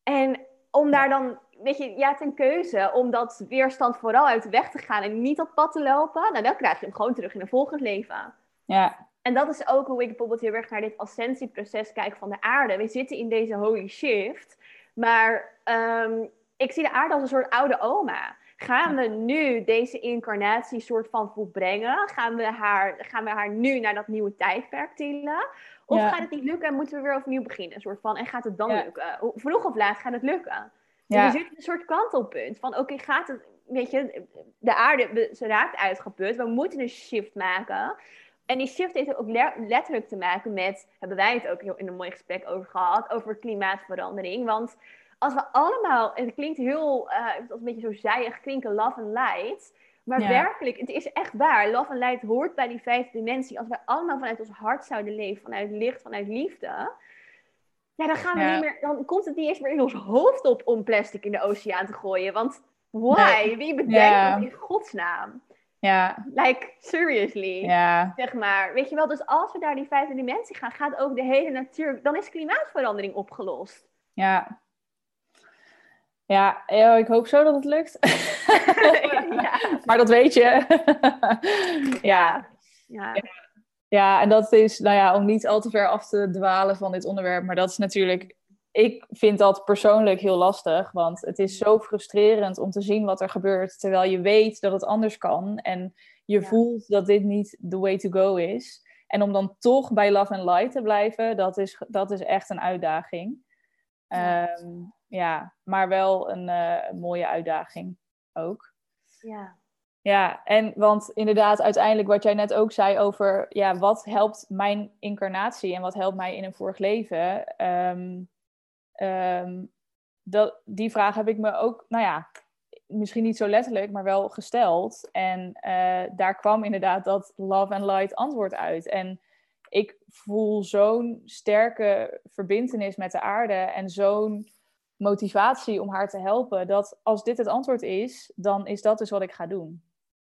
En om daar dan, weet je, ja, ten keuze om dat weerstand vooral uit de weg te gaan en niet op pad te lopen. Nou, dan krijg je hem gewoon terug in een volgend leven. Ja, en dat is ook hoe ik bijvoorbeeld heel erg naar dit ascensieproces kijk van de aarde. We zitten in deze holy shift, maar um, ik zie de aarde als een soort oude oma. Gaan we nu deze incarnatie soort van volbrengen? Gaan we haar, gaan we haar nu naar dat nieuwe tijdperk tillen? Of gaat het niet lukken en moeten we weer opnieuw beginnen? Een soort van, en gaat het dan lukken? Vroeg of laat gaat het lukken. Dus ja. Dus je zit een soort kantelpunt van, oké, gaat het, weet je, de aarde, ze raakt uitgeput, we moeten een shift maken. En die shift heeft ook letterlijk te maken met, hebben wij het ook in een mooi gesprek over gehad, over klimaatverandering. Want als we allemaal, en het klinkt heel, uh, als een beetje zo zijig klinken, love and light. Maar werkelijk, het is echt waar. Love and light hoort bij die vijfde dimensie. Als wij allemaal vanuit ons hart zouden leven, vanuit licht, vanuit liefde. Ja, dan gaan we niet meer, dan komt het niet eens meer in ons hoofd op om plastic in de oceaan te gooien. Want why? Wie bedenkt dat in godsnaam? Ja. Like, seriously. Ja. Zeg maar. Weet je wel, dus als we daar die vijfde dimensie gaan, gaat ook de hele natuur, dan is klimaatverandering opgelost. Ja. Ja, ik hoop zo dat het lukt. ja. Maar dat weet je. ja. ja. Ja, en dat is, nou ja, om niet al te ver af te dwalen van dit onderwerp, maar dat is natuurlijk ik vind dat persoonlijk heel lastig, want het is zo frustrerend om te zien wat er gebeurt, terwijl je weet dat het anders kan en je voelt dat dit niet the way to go is. En om dan toch bij Love and Light te blijven, dat is, dat is echt een uitdaging. Ja, ehm, ja maar wel een uh, mooie uitdaging ook. Ja. Ja, en want inderdaad, uiteindelijk wat jij net ook zei over, ja, wat helpt mijn incarnatie en wat helpt mij in een vorig leven? Um, Um, dat, die vraag heb ik me ook, nou ja, misschien niet zo letterlijk, maar wel gesteld. En uh, daar kwam inderdaad dat love and light antwoord uit. En ik voel zo'n sterke verbindenis met de aarde en zo'n motivatie om haar te helpen, dat als dit het antwoord is, dan is dat dus wat ik ga doen.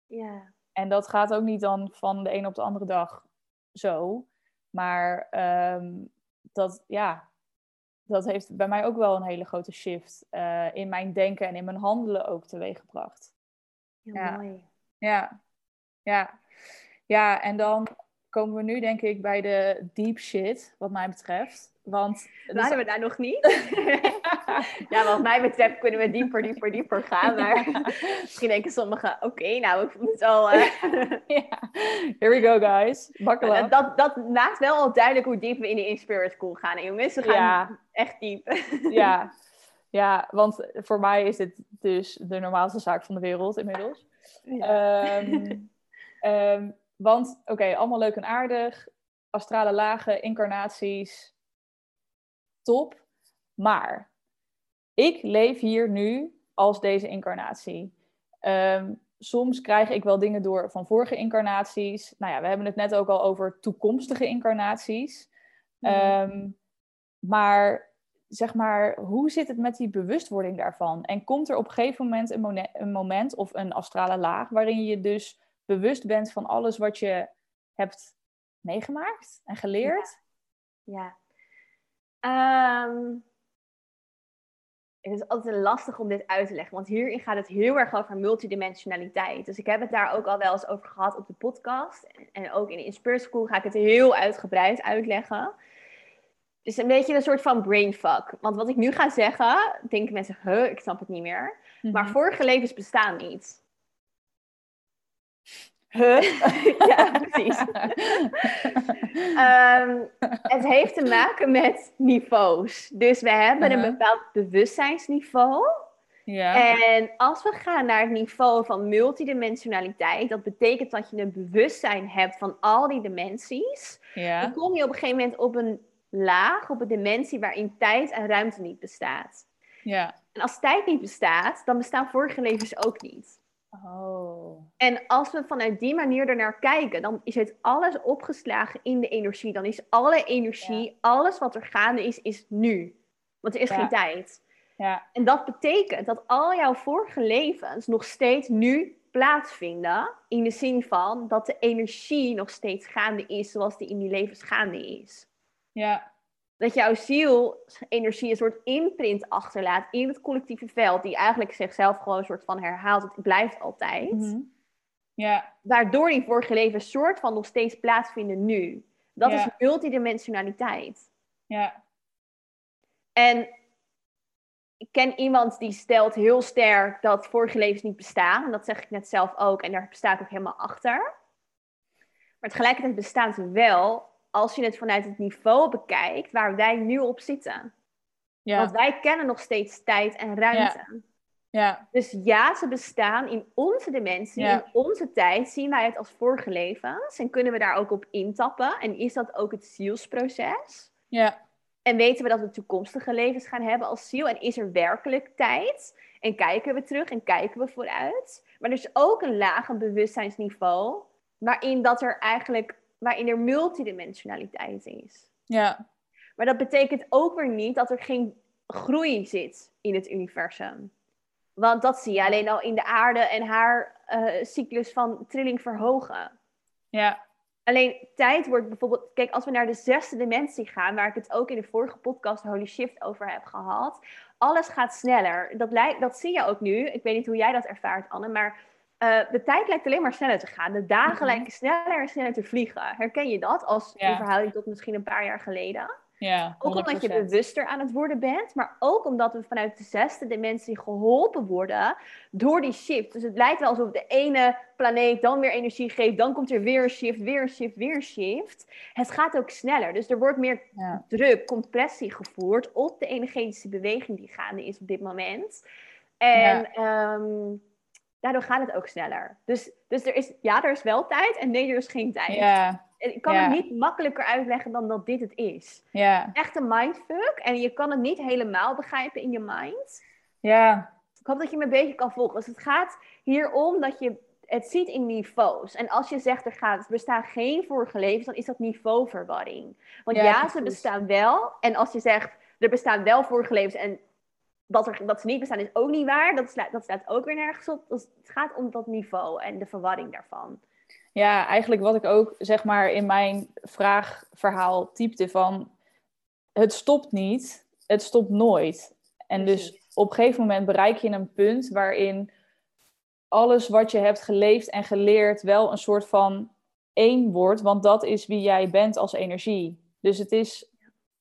Ja. En dat gaat ook niet dan van de een op de andere dag zo. Maar um, dat, ja, dat heeft bij mij ook wel een hele grote shift uh, in mijn denken en in mijn handelen ook teweeggebracht. Heel ja. mooi. Ja. ja. Ja, en dan komen we nu denk ik bij de deep shit, wat mij betreft. Want waren we daar nog niet? ja, wat mij betreft kunnen we dieper, dieper, dieper gaan. Maar misschien denken sommigen, oké, nou, ik moet al... Uh... Here we go, guys. Buckle Dat, dat maakt wel al duidelijk hoe diep we in de Inspirit School gaan. En jongens, we gaan echt diep. ja. ja, want voor mij is dit dus de normaalste zaak van de wereld inmiddels. Ehm, ehm, want, oké, allemaal leuk en aardig. Astrale lagen, incarnaties, top. Maar ik leef hier nu als deze incarnatie. Ehm, soms krijg ik wel dingen door van vorige incarnaties. Nou ja, we hebben het net ook al over toekomstige incarnaties. Mhm. Ehm, maar zeg maar, hoe zit het met die bewustwording daarvan? En komt er op een gegeven moment een, een moment of een astrale laag waarin je dus bewust bent van alles wat je hebt meegemaakt en geleerd? ja. ja. Um, het is altijd lastig om dit uit te leggen, want hierin gaat het heel erg over multidimensionaliteit. Dus ik heb het daar ook al wel eens over gehad op de podcast. En ook in Inspire School ga ik het heel uitgebreid uitleggen. Het is een beetje een soort van brainfuck. Want wat ik nu ga zeggen, denken mensen, huh, ik snap het niet meer. Maar Mhm. vorige levens bestaan niet. Huh? ja, precies. Ehm, het heeft te maken met niveaus. Dus we hebben een Uh-huh. bepaald bewustzijnsniveau. ja. En als we gaan naar het niveau van multidimensionaliteit, dat betekent dat je een bewustzijn hebt van al die dimensies, dan ja. kom je op een gegeven moment op een laag, op een dimensie waarin tijd en ruimte niet bestaat. Ja. En als tijd niet bestaat, dan bestaan vorige levens ook niet. Oh. En als we vanuit die manier ernaar kijken, dan is het alles opgeslagen in de energie. Dan is alle energie, alles wat er gaande is, is nu. Want er is Ja. geen tijd. Ja. En dat betekent dat al jouw vorige levens nog steeds nu plaatsvinden. In de zin van dat de energie nog steeds gaande is zoals die in die levens gaande is. Ja. Dat jouw ziel-energie een soort imprint achterlaat in het collectieve veld. Die eigenlijk zichzelf gewoon een soort van herhaalt. Het blijft altijd. Mhm. Ja. Waardoor die vorige levens soort van nog steeds plaatsvinden nu. Dat is multidimensionaliteit. Ja. En ik ken iemand die stelt heel sterk dat vorige levens niet bestaan. En dat zeg ik net zelf ook. En daar sta ik ook helemaal achter. Maar tegelijkertijd bestaan ze wel als je het vanuit het niveau bekijkt waar wij nu op zitten. Ja. Want wij kennen nog steeds tijd en ruimte. Ja. Dus ja, ze bestaan in onze dimensie, Ja. in onze tijd zien wij het als vorige levens. En kunnen we daar ook op intappen. En is dat ook het zielsproces? Ja. En weten we dat we toekomstige levens gaan hebben als ziel? En is er werkelijk tijd? En kijken we terug en kijken we vooruit? Maar er is ook een laag een bewustzijnsniveau waarin dat er eigenlijk waarin er multidimensionaliteit is. Ja. Maar dat betekent ook weer niet dat er geen groei zit in het universum. Want dat zie je alleen al in de aarde en haar eh, cyclus van trilling verhogen. Ja. Alleen tijd wordt bijvoorbeeld, kijk, als we naar de zesde dimensie gaan, waar ik het ook in de vorige podcast Holy Shift over heb gehad, alles gaat sneller. Dat, lijkt, dat zie je ook nu. Ik weet niet hoe jij dat ervaart, Anne, maar eh, de tijd lijkt alleen maar sneller te gaan. De dagen Mhm. lijken sneller en sneller te vliegen. Herken je dat als Ja. in verhouding tot misschien een paar jaar geleden? Ja. Ook omdat je 100%. bewuster aan het worden bent, maar ook omdat we vanuit de zesde dimensie geholpen worden door die shift. Dus het lijkt wel alsof de ene planeet dan weer energie geeft, dan komt er weer een shift, weer een shift, weer een shift. Het gaat ook sneller, dus er wordt meer Ja. druk, compressie gevoerd op de energetische beweging die gaande is op dit moment. En ehm, daardoor gaat het ook sneller. Dus, dus er is, ja, er is wel tijd en nee, er is geen tijd. Ik kan het niet makkelijker uitleggen dan dat dit het is Ja. echt een mindfuck. En je kan het niet helemaal begrijpen in je mind. Ja. Ik hoop dat je me een beetje kan volgen. Dus het gaat hier om dat je het ziet in niveaus. En als je zegt er, gaat, er bestaan geen vorige levens, dan is dat niveauverwarring. Want Ja, ja, ze bestaan wel. En als je zegt er bestaan wel vorige levens en dat, er, dat ze niet bestaan is ook niet waar. Dat slaat, dat staat ook weer nergens op. Dus het gaat om dat niveau en de verwarring daarvan. Ja, eigenlijk wat ik ook zeg maar in mijn vraagverhaal typte van het stopt niet, het stopt nooit. En dus op een gegeven moment bereik je een punt waarin alles wat je hebt geleefd en geleerd wel een soort van één wordt, want dat is wie jij bent als energie. Dus het is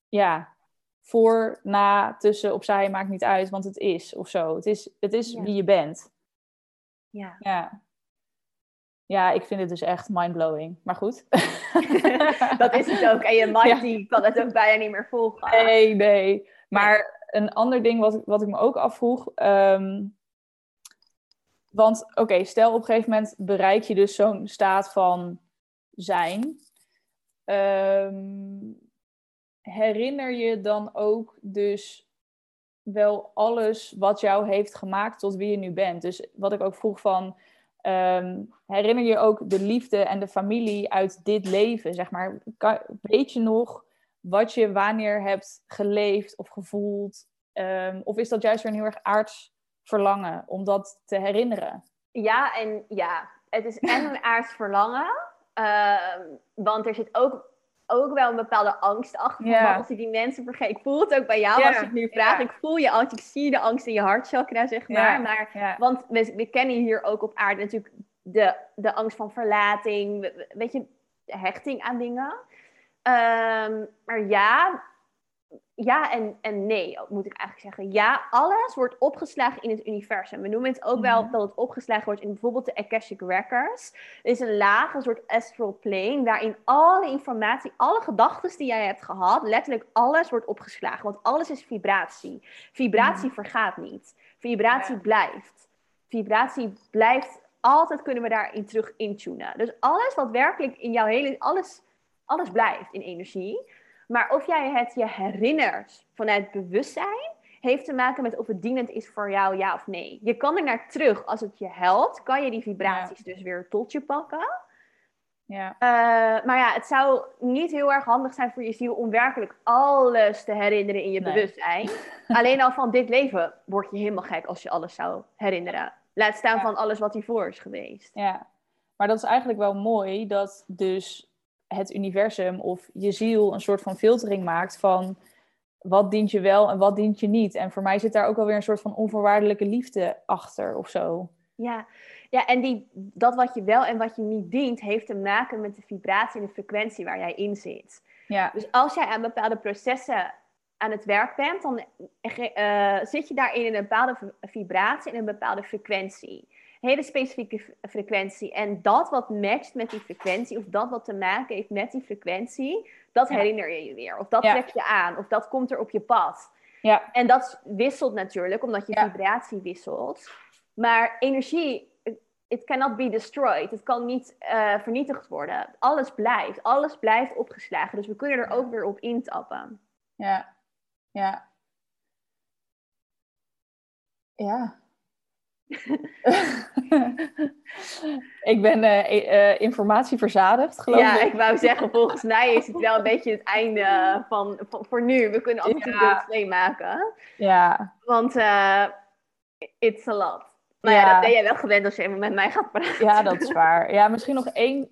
ja, voor, na, tussen, opzij maakt niet uit, want het is of zo. Het is, het is Ja. wie je bent. Ja. Ja. Ja, ik vind het dus echt mindblowing. Maar goed. dat is het ook. En je mind Ja. die kan het ook bijna niet meer volgen. Nee, nee. Maar een ander ding wat, ik- wat ik me ook afvroeg. ehm, want oké, stel op een gegeven moment bereik je dus zo'n staat van zijn. Ehm, herinner je dan ook dus wel alles wat jou heeft gemaakt tot wie je nu bent? Dus wat ik ook vroeg van. ehm, herinner je ook de liefde en de familie uit dit leven? Zeg maar, weet je nog wat je wanneer hebt geleefd of gevoeld? Ehm, of is dat juist weer een heel erg aards verlangen om dat te herinneren? Ja en ja. Het is en een aards verlangen. ehm, want er zit ook ook wel een bepaalde angst achter. Ja. Als ik die mensen vergeet. Ik voel het ook bij jou als ik nu vraag. Ik voel je angst. Ik zie de angst in je hartchakra, zeg maar. maar Want we, we kennen hier ook op aarde natuurlijk de, de angst van verlating. Weet je, hechting aan dingen. Ehm, maar ja, ja en, en nee, moet ik eigenlijk zeggen. Ja, alles wordt opgeslagen in het universum. We noemen het ook wel mhm. dat het opgeslagen wordt in bijvoorbeeld de Akashic Records. Er is een laag, een soort astral plane, waarin alle informatie, alle gedachten die jij hebt gehad, letterlijk alles wordt opgeslagen. Want alles is vibratie. Vibratie mhm. vergaat niet. Vibratie blijft. Vibratie blijft. Altijd kunnen we daarin terug intunen. Dus alles wat werkelijk in jouw hele... Alles, alles blijft in energie. Maar of jij het je herinnert vanuit bewustzijn, heeft te maken met of het dienend is voor jou, ja of nee. Je kan er naar terug. Als het je helpt, kan je die vibraties dus weer tot je pakken. Ja. Uh, maar ja, het zou niet heel erg handig zijn voor je ziel om werkelijk alles te herinneren in je bewustzijn. Alleen al van dit leven word je helemaal gek als je alles zou herinneren. Laat staan van alles wat hiervoor is geweest. Ja, maar dat is eigenlijk wel mooi dat dus het universum of je ziel een soort van filtering maakt van wat dient je wel en wat dient je niet. En voor mij zit daar ook alweer een soort van onvoorwaardelijke liefde achter of zo. Ja, ja en die, dat wat je wel en wat je niet dient, heeft te maken met de vibratie en de frequentie waar jij in zit. Ja. Dus als jij aan bepaalde processen aan het werk bent, dan uh, zit je daarin in een bepaalde vibratie en een bepaalde frequentie hele specifieke frequentie. En dat wat matcht met die frequentie, of dat wat te maken heeft met die frequentie, dat herinner je je weer. Of dat trek je aan, of dat komt er op je pad. Ja. En dat wisselt natuurlijk, omdat je vibratie wisselt. Maar energie, it cannot be destroyed. Het kan niet uh, vernietigd worden. Alles blijft. Alles blijft opgeslagen. Dus we kunnen er ook weer op intappen. Ja, ja. Ja, ik ben uh, informatie verzadigd, geloof ja, ik. Ja, ik wou zeggen, volgens mij is het wel een beetje het einde van, voor nu. We kunnen altijd ja. deel 2 maken. Ja. Want uh, it's a lot. Maar ja. dat ben jij wel gewend als je even met mij gaat praten. Ja, dat is waar. Ja, misschien nog één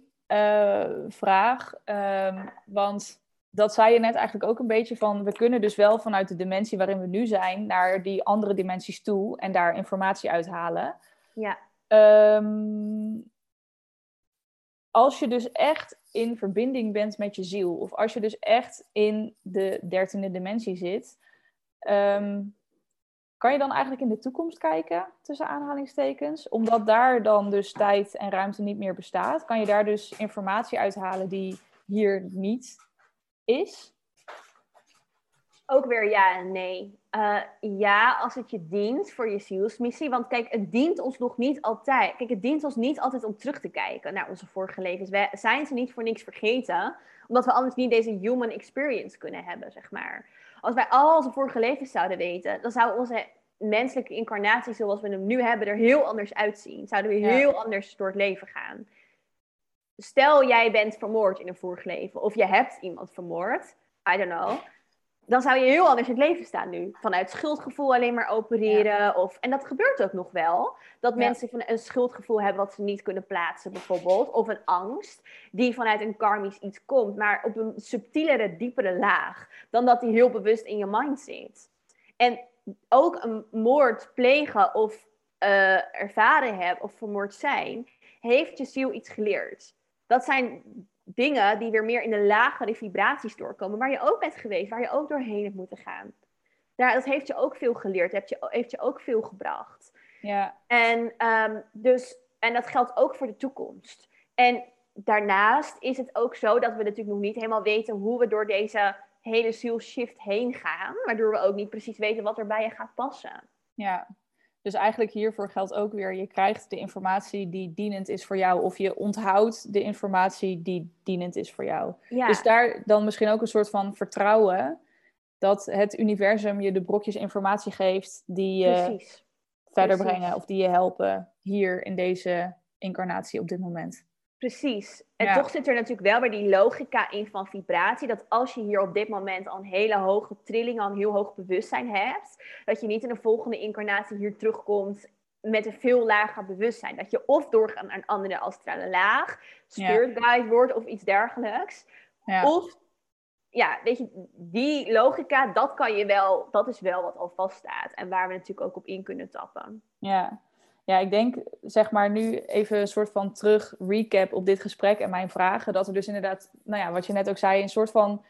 vraag. Um, want dat zei je net eigenlijk ook een beetje van, we kunnen dus wel vanuit de dimensie waarin we nu zijn naar die andere dimensies toe en daar informatie uithalen. Ja. Um, als je dus echt in verbinding bent met je ziel, of als je dus echt in de dertiende dimensie zit, um, kan je dan eigenlijk in de toekomst kijken, tussen aanhalingstekens? Omdat daar dan dus tijd en ruimte niet meer bestaat, kan je daar dus informatie uithalen die hier niet is? Ook weer ja en nee. Uh, ja, als het je dient voor je zielsmissie. Want kijk, het dient ons nog niet altijd. Kijk, het dient ons niet altijd om terug te kijken naar onze vorige levens. Wij zijn ze niet voor niks vergeten, omdat we anders niet deze human experience kunnen hebben, zeg maar. Als wij al onze vorige levens zouden weten, dan zou onze menselijke incarnatie zoals we hem nu hebben er heel anders uitzien. Zouden we heel anders door het leven gaan stel jij bent vermoord in een vorig leven, of je hebt iemand vermoord, I don't know, dan zou je heel anders in het leven staan nu. Vanuit schuldgevoel alleen maar opereren. Of, en dat gebeurt ook nog wel. Dat mensen van een schuldgevoel hebben wat ze niet kunnen plaatsen, bijvoorbeeld. Of een angst die vanuit een karmisch iets komt, maar op een subtielere, diepere laag. Dan dat die heel bewust in je mind zit. En ook een moord plegen of uh, ervaren hebben of vermoord zijn, heeft je ziel iets geleerd dat zijn dingen die weer meer in de lagere vibraties doorkomen, waar je ook bent geweest, waar je ook doorheen hebt moeten gaan. Daar, dat heeft je ook veel geleerd, heeft je, heeft je ook veel gebracht. Ja. En, um, dus, en dat geldt ook voor de toekomst. En daarnaast is het ook zo dat we natuurlijk nog niet helemaal weten hoe we door deze hele zielshift heen gaan, waardoor we ook niet precies weten wat er bij je gaat passen. Ja, dus eigenlijk hiervoor geldt ook weer, je krijgt de informatie die dienend is voor jou, of je onthoudt de informatie die dienend is voor jou. Dus daar dan misschien ook een soort van vertrouwen dat het universum je de brokjes informatie geeft die je verder brengen of die je helpen hier in deze incarnatie op dit moment. Precies. En toch zit er natuurlijk wel weer die logica in van vibratie. Dat als je hier op dit moment al een hele hoge trilling, al een heel hoog bewustzijn hebt, dat je niet in de volgende incarnatie hier terugkomt met een veel lager bewustzijn. Dat je of doorgaat naar een andere astrale laag, spirit guide wordt of iets dergelijks. Ja. Of ja, weet je, die logica, dat kan je wel, dat is wel wat al vaststaat. En waar we natuurlijk ook op in kunnen tappen. Ja. Ja, ik denk, zeg maar, nu even een soort van terug recap op dit gesprek en mijn vragen. Dat er dus inderdaad, nou ja, wat je net ook zei, een soort van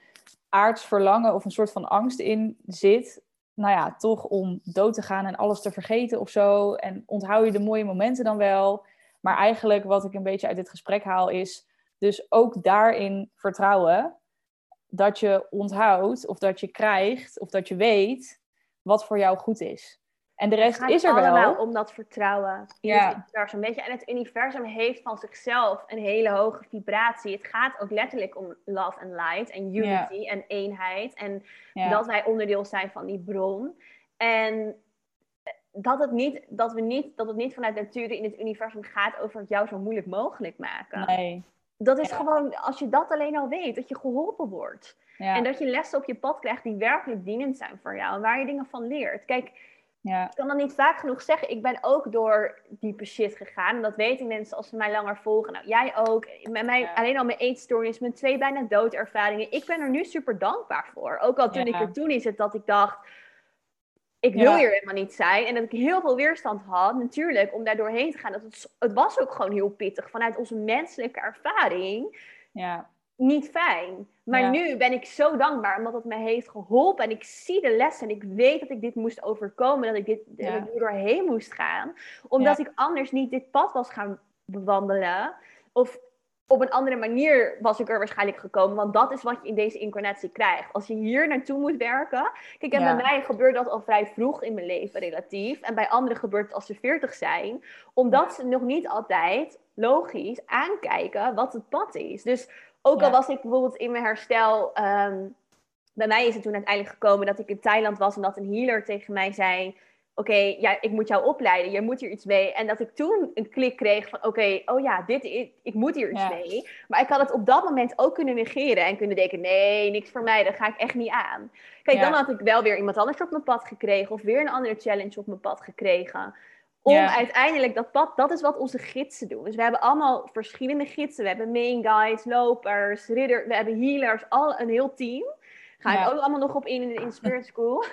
aards verlangen of een soort van angst in zit. Nou ja, toch om dood te gaan en alles te vergeten of zo. En onthoud je de mooie momenten dan wel. Maar eigenlijk wat ik een beetje uit dit gesprek haal is dus ook daarin vertrouwen dat je onthoudt of dat je krijgt of dat je weet wat voor jou goed is. En de rest is er wel. om dat vertrouwen in ja. het universum. Weet je, en het universum heeft van zichzelf een hele hoge vibratie. Het gaat ook letterlijk om love and light en unity en eenheid. En dat wij onderdeel zijn van die bron. En dat het, niet, dat, we niet, dat het niet vanuit natuur in het universum gaat over het jou zo moeilijk mogelijk maken. Nee. Dat is gewoon, als je dat alleen al weet, dat je geholpen wordt. En dat je lessen op je pad krijgt die werkelijk dienend zijn voor jou. En waar je dingen van leert. Kijk, ja. ik kan dat niet vaak genoeg zeggen. Ik ben ook door diepe shit gegaan. En dat weten mensen als ze mij langer volgen. Nou, jij ook. Met mij, Alleen al mijn eetstoornis, mijn twee bijna doodervaringen. Ik ben er nu super dankbaar voor. Ook al toen ik er toen is het dat ik dacht ik wil hier helemaal niet zijn. En dat ik heel veel weerstand had, natuurlijk, om daar doorheen te gaan. Dat het, het was ook gewoon heel pittig vanuit onze menselijke ervaring. Ja. Niet fijn. Maar nu ben ik zo dankbaar omdat het me heeft geholpen. En ik zie de lessen. En ik weet dat ik dit moest overkomen. Dat ik dit ja. dat ik doorheen moest gaan. Omdat ik anders niet dit pad was gaan bewandelen. Of op een andere manier was ik er waarschijnlijk gekomen. Want dat is wat je in deze incarnatie krijgt. Als je hier naartoe moet werken. Kijk, en bij mij gebeurt dat al vrij vroeg in mijn leven relatief. En bij anderen gebeurt het als ze veertig zijn. Omdat ze nog niet altijd logisch aankijken wat het pad is. Dus ook al was ik bijvoorbeeld in mijn herstel... Ehm, bij mij is het toen uiteindelijk gekomen dat ik in Thailand was en dat een healer tegen mij zei oké, ja, ik moet jou opleiden, je moet hier iets mee. En dat ik toen een klik kreeg van, oké, oh ja, dit, ik, ik moet hier iets mee. Maar ik had het op dat moment ook kunnen negeren en kunnen denken, nee, niks voor mij, dat ga ik echt niet aan. Kijk, dan had ik wel weer iemand anders op mijn pad gekregen of weer een andere challenge op mijn pad gekregen. Om uiteindelijk dat pad, dat is wat onze gidsen doen. Dus we hebben allemaal verschillende gidsen. We hebben main guides, lopers, ridder, we hebben healers, al een heel team. Ga ik ook allemaal nog op in in de Spirit School.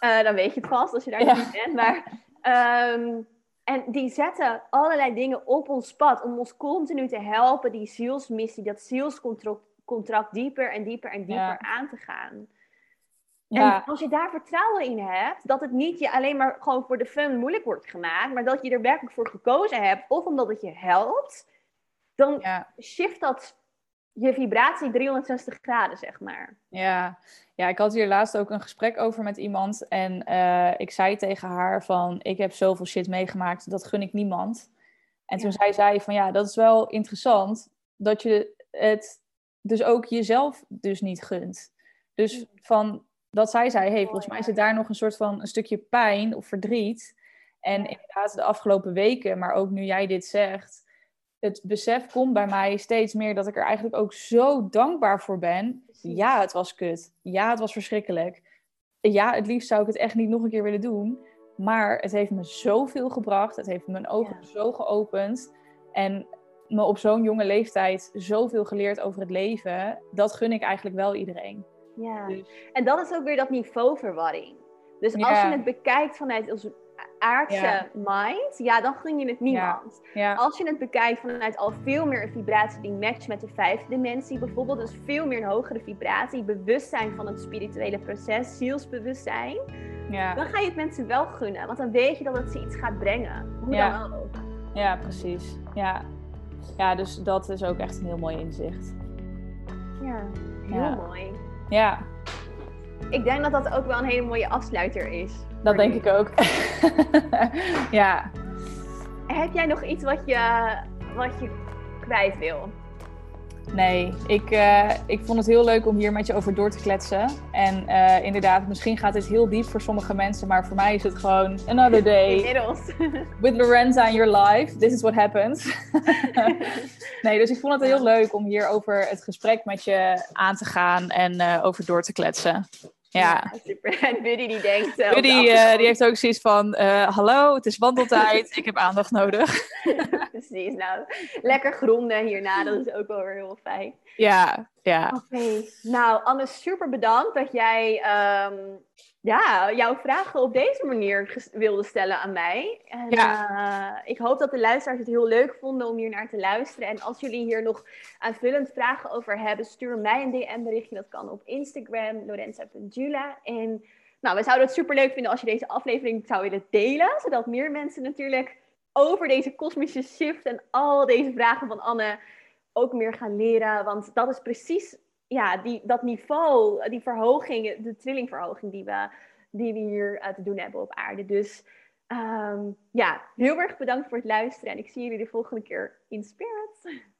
Uh, dan weet je het vast als je daar niet bent. Maar, ehm, en die zetten allerlei dingen op ons pad om ons continu te helpen die zielsmissie, dat zielscontract dieper en dieper en dieper aan te gaan. Ja. En als je daar vertrouwen in hebt, dat het niet je alleen maar gewoon voor de fun moeilijk wordt gemaakt, maar dat je er werkelijk voor gekozen hebt, of omdat het je helpt, dan shift dat je vibratie 360 graden, zeg maar. Ja. ja, ik had hier laatst ook een gesprek over met iemand. En uh, ik zei tegen haar van, ik heb zoveel shit meegemaakt, dat gun ik niemand. En toen zei zij van, ja, dat is wel interessant, dat je het dus ook jezelf dus niet gunt. Dus van, dat zij zei, hey, volgens mij zit daar nog een soort van een stukje pijn of verdriet. En inderdaad, de afgelopen weken, maar ook nu jij dit zegt, het besef komt bij mij steeds meer dat ik er eigenlijk ook zo dankbaar voor ben. Ja, het was kut. Ja, het was verschrikkelijk. Ja, het liefst zou ik het echt niet nog een keer willen doen. Maar het heeft me zoveel gebracht. Het heeft mijn ogen zo geopend. En me op zo'n jonge leeftijd zoveel geleerd over het leven. Dat gun ik eigenlijk wel iedereen. Ja, dus- en dat is ook weer dat niveauverwarring. Dus als je het bekijkt vanuit onze aardse mind, ja, dan gun je het niemand. Als je het bekijkt vanuit al veel meer een vibratie die matcht met de vijfde dimensie, bijvoorbeeld, dus veel meer een hogere vibratie, bewustzijn van het spirituele proces, zielsbewustzijn, ja. dan ga je het mensen wel gunnen, want dan weet je dat het ze iets gaat brengen. Hoe dan ook. Ja, precies. Ja. ja, dus dat is ook echt een heel mooi inzicht. Ja, heel mooi. Ja. Ik denk dat dat ook wel een hele mooie afsluiter is. Dat denk ik ook. ja. Heb jij nog iets wat je, wat je kwijt wil? Nee, ik, uh, ik vond het heel leuk om hier met je over door te kletsen. En uh, inderdaad, misschien gaat dit heel diep voor sommige mensen, maar voor mij is het gewoon another day. Inmiddels. With Lorenza in your life. This is what happens. nee, dus ik vond het heel leuk om hier over het gesprek met je aan te gaan en uh, over door te kletsen. Ja. super. En Buddy die denkt... Uh, Buddy uh, die heeft ook zoiets van... Uh, hallo, het is wandeltijd. ik heb aandacht nodig. Precies. Nou, lekker gronden hierna. Dat is ook wel weer heel fijn. Ja, ja. Oké. Okay. Nou, Anne, super bedankt dat jij... Um, ja, jouw vragen op deze manier wilde stellen aan mij. En, ja. uh, ik hoop dat de luisteraars het heel leuk vonden om hier naar te luisteren. En als jullie hier nog aanvullend vragen over hebben, stuur mij een DM-berichtje. Dat kan op Instagram, lorenza.jula. En nou, we zouden het super leuk vinden als je deze aflevering zou willen delen. Zodat meer mensen natuurlijk over deze kosmische shift en al deze vragen van Anne ook meer gaan leren. Want dat is precies ja, die, dat niveau, die verhoging, de trillingverhoging die we, die we hier uh, te doen hebben op aarde. Dus um, ja, heel erg bedankt voor het luisteren en ik zie jullie de volgende keer in Spirit.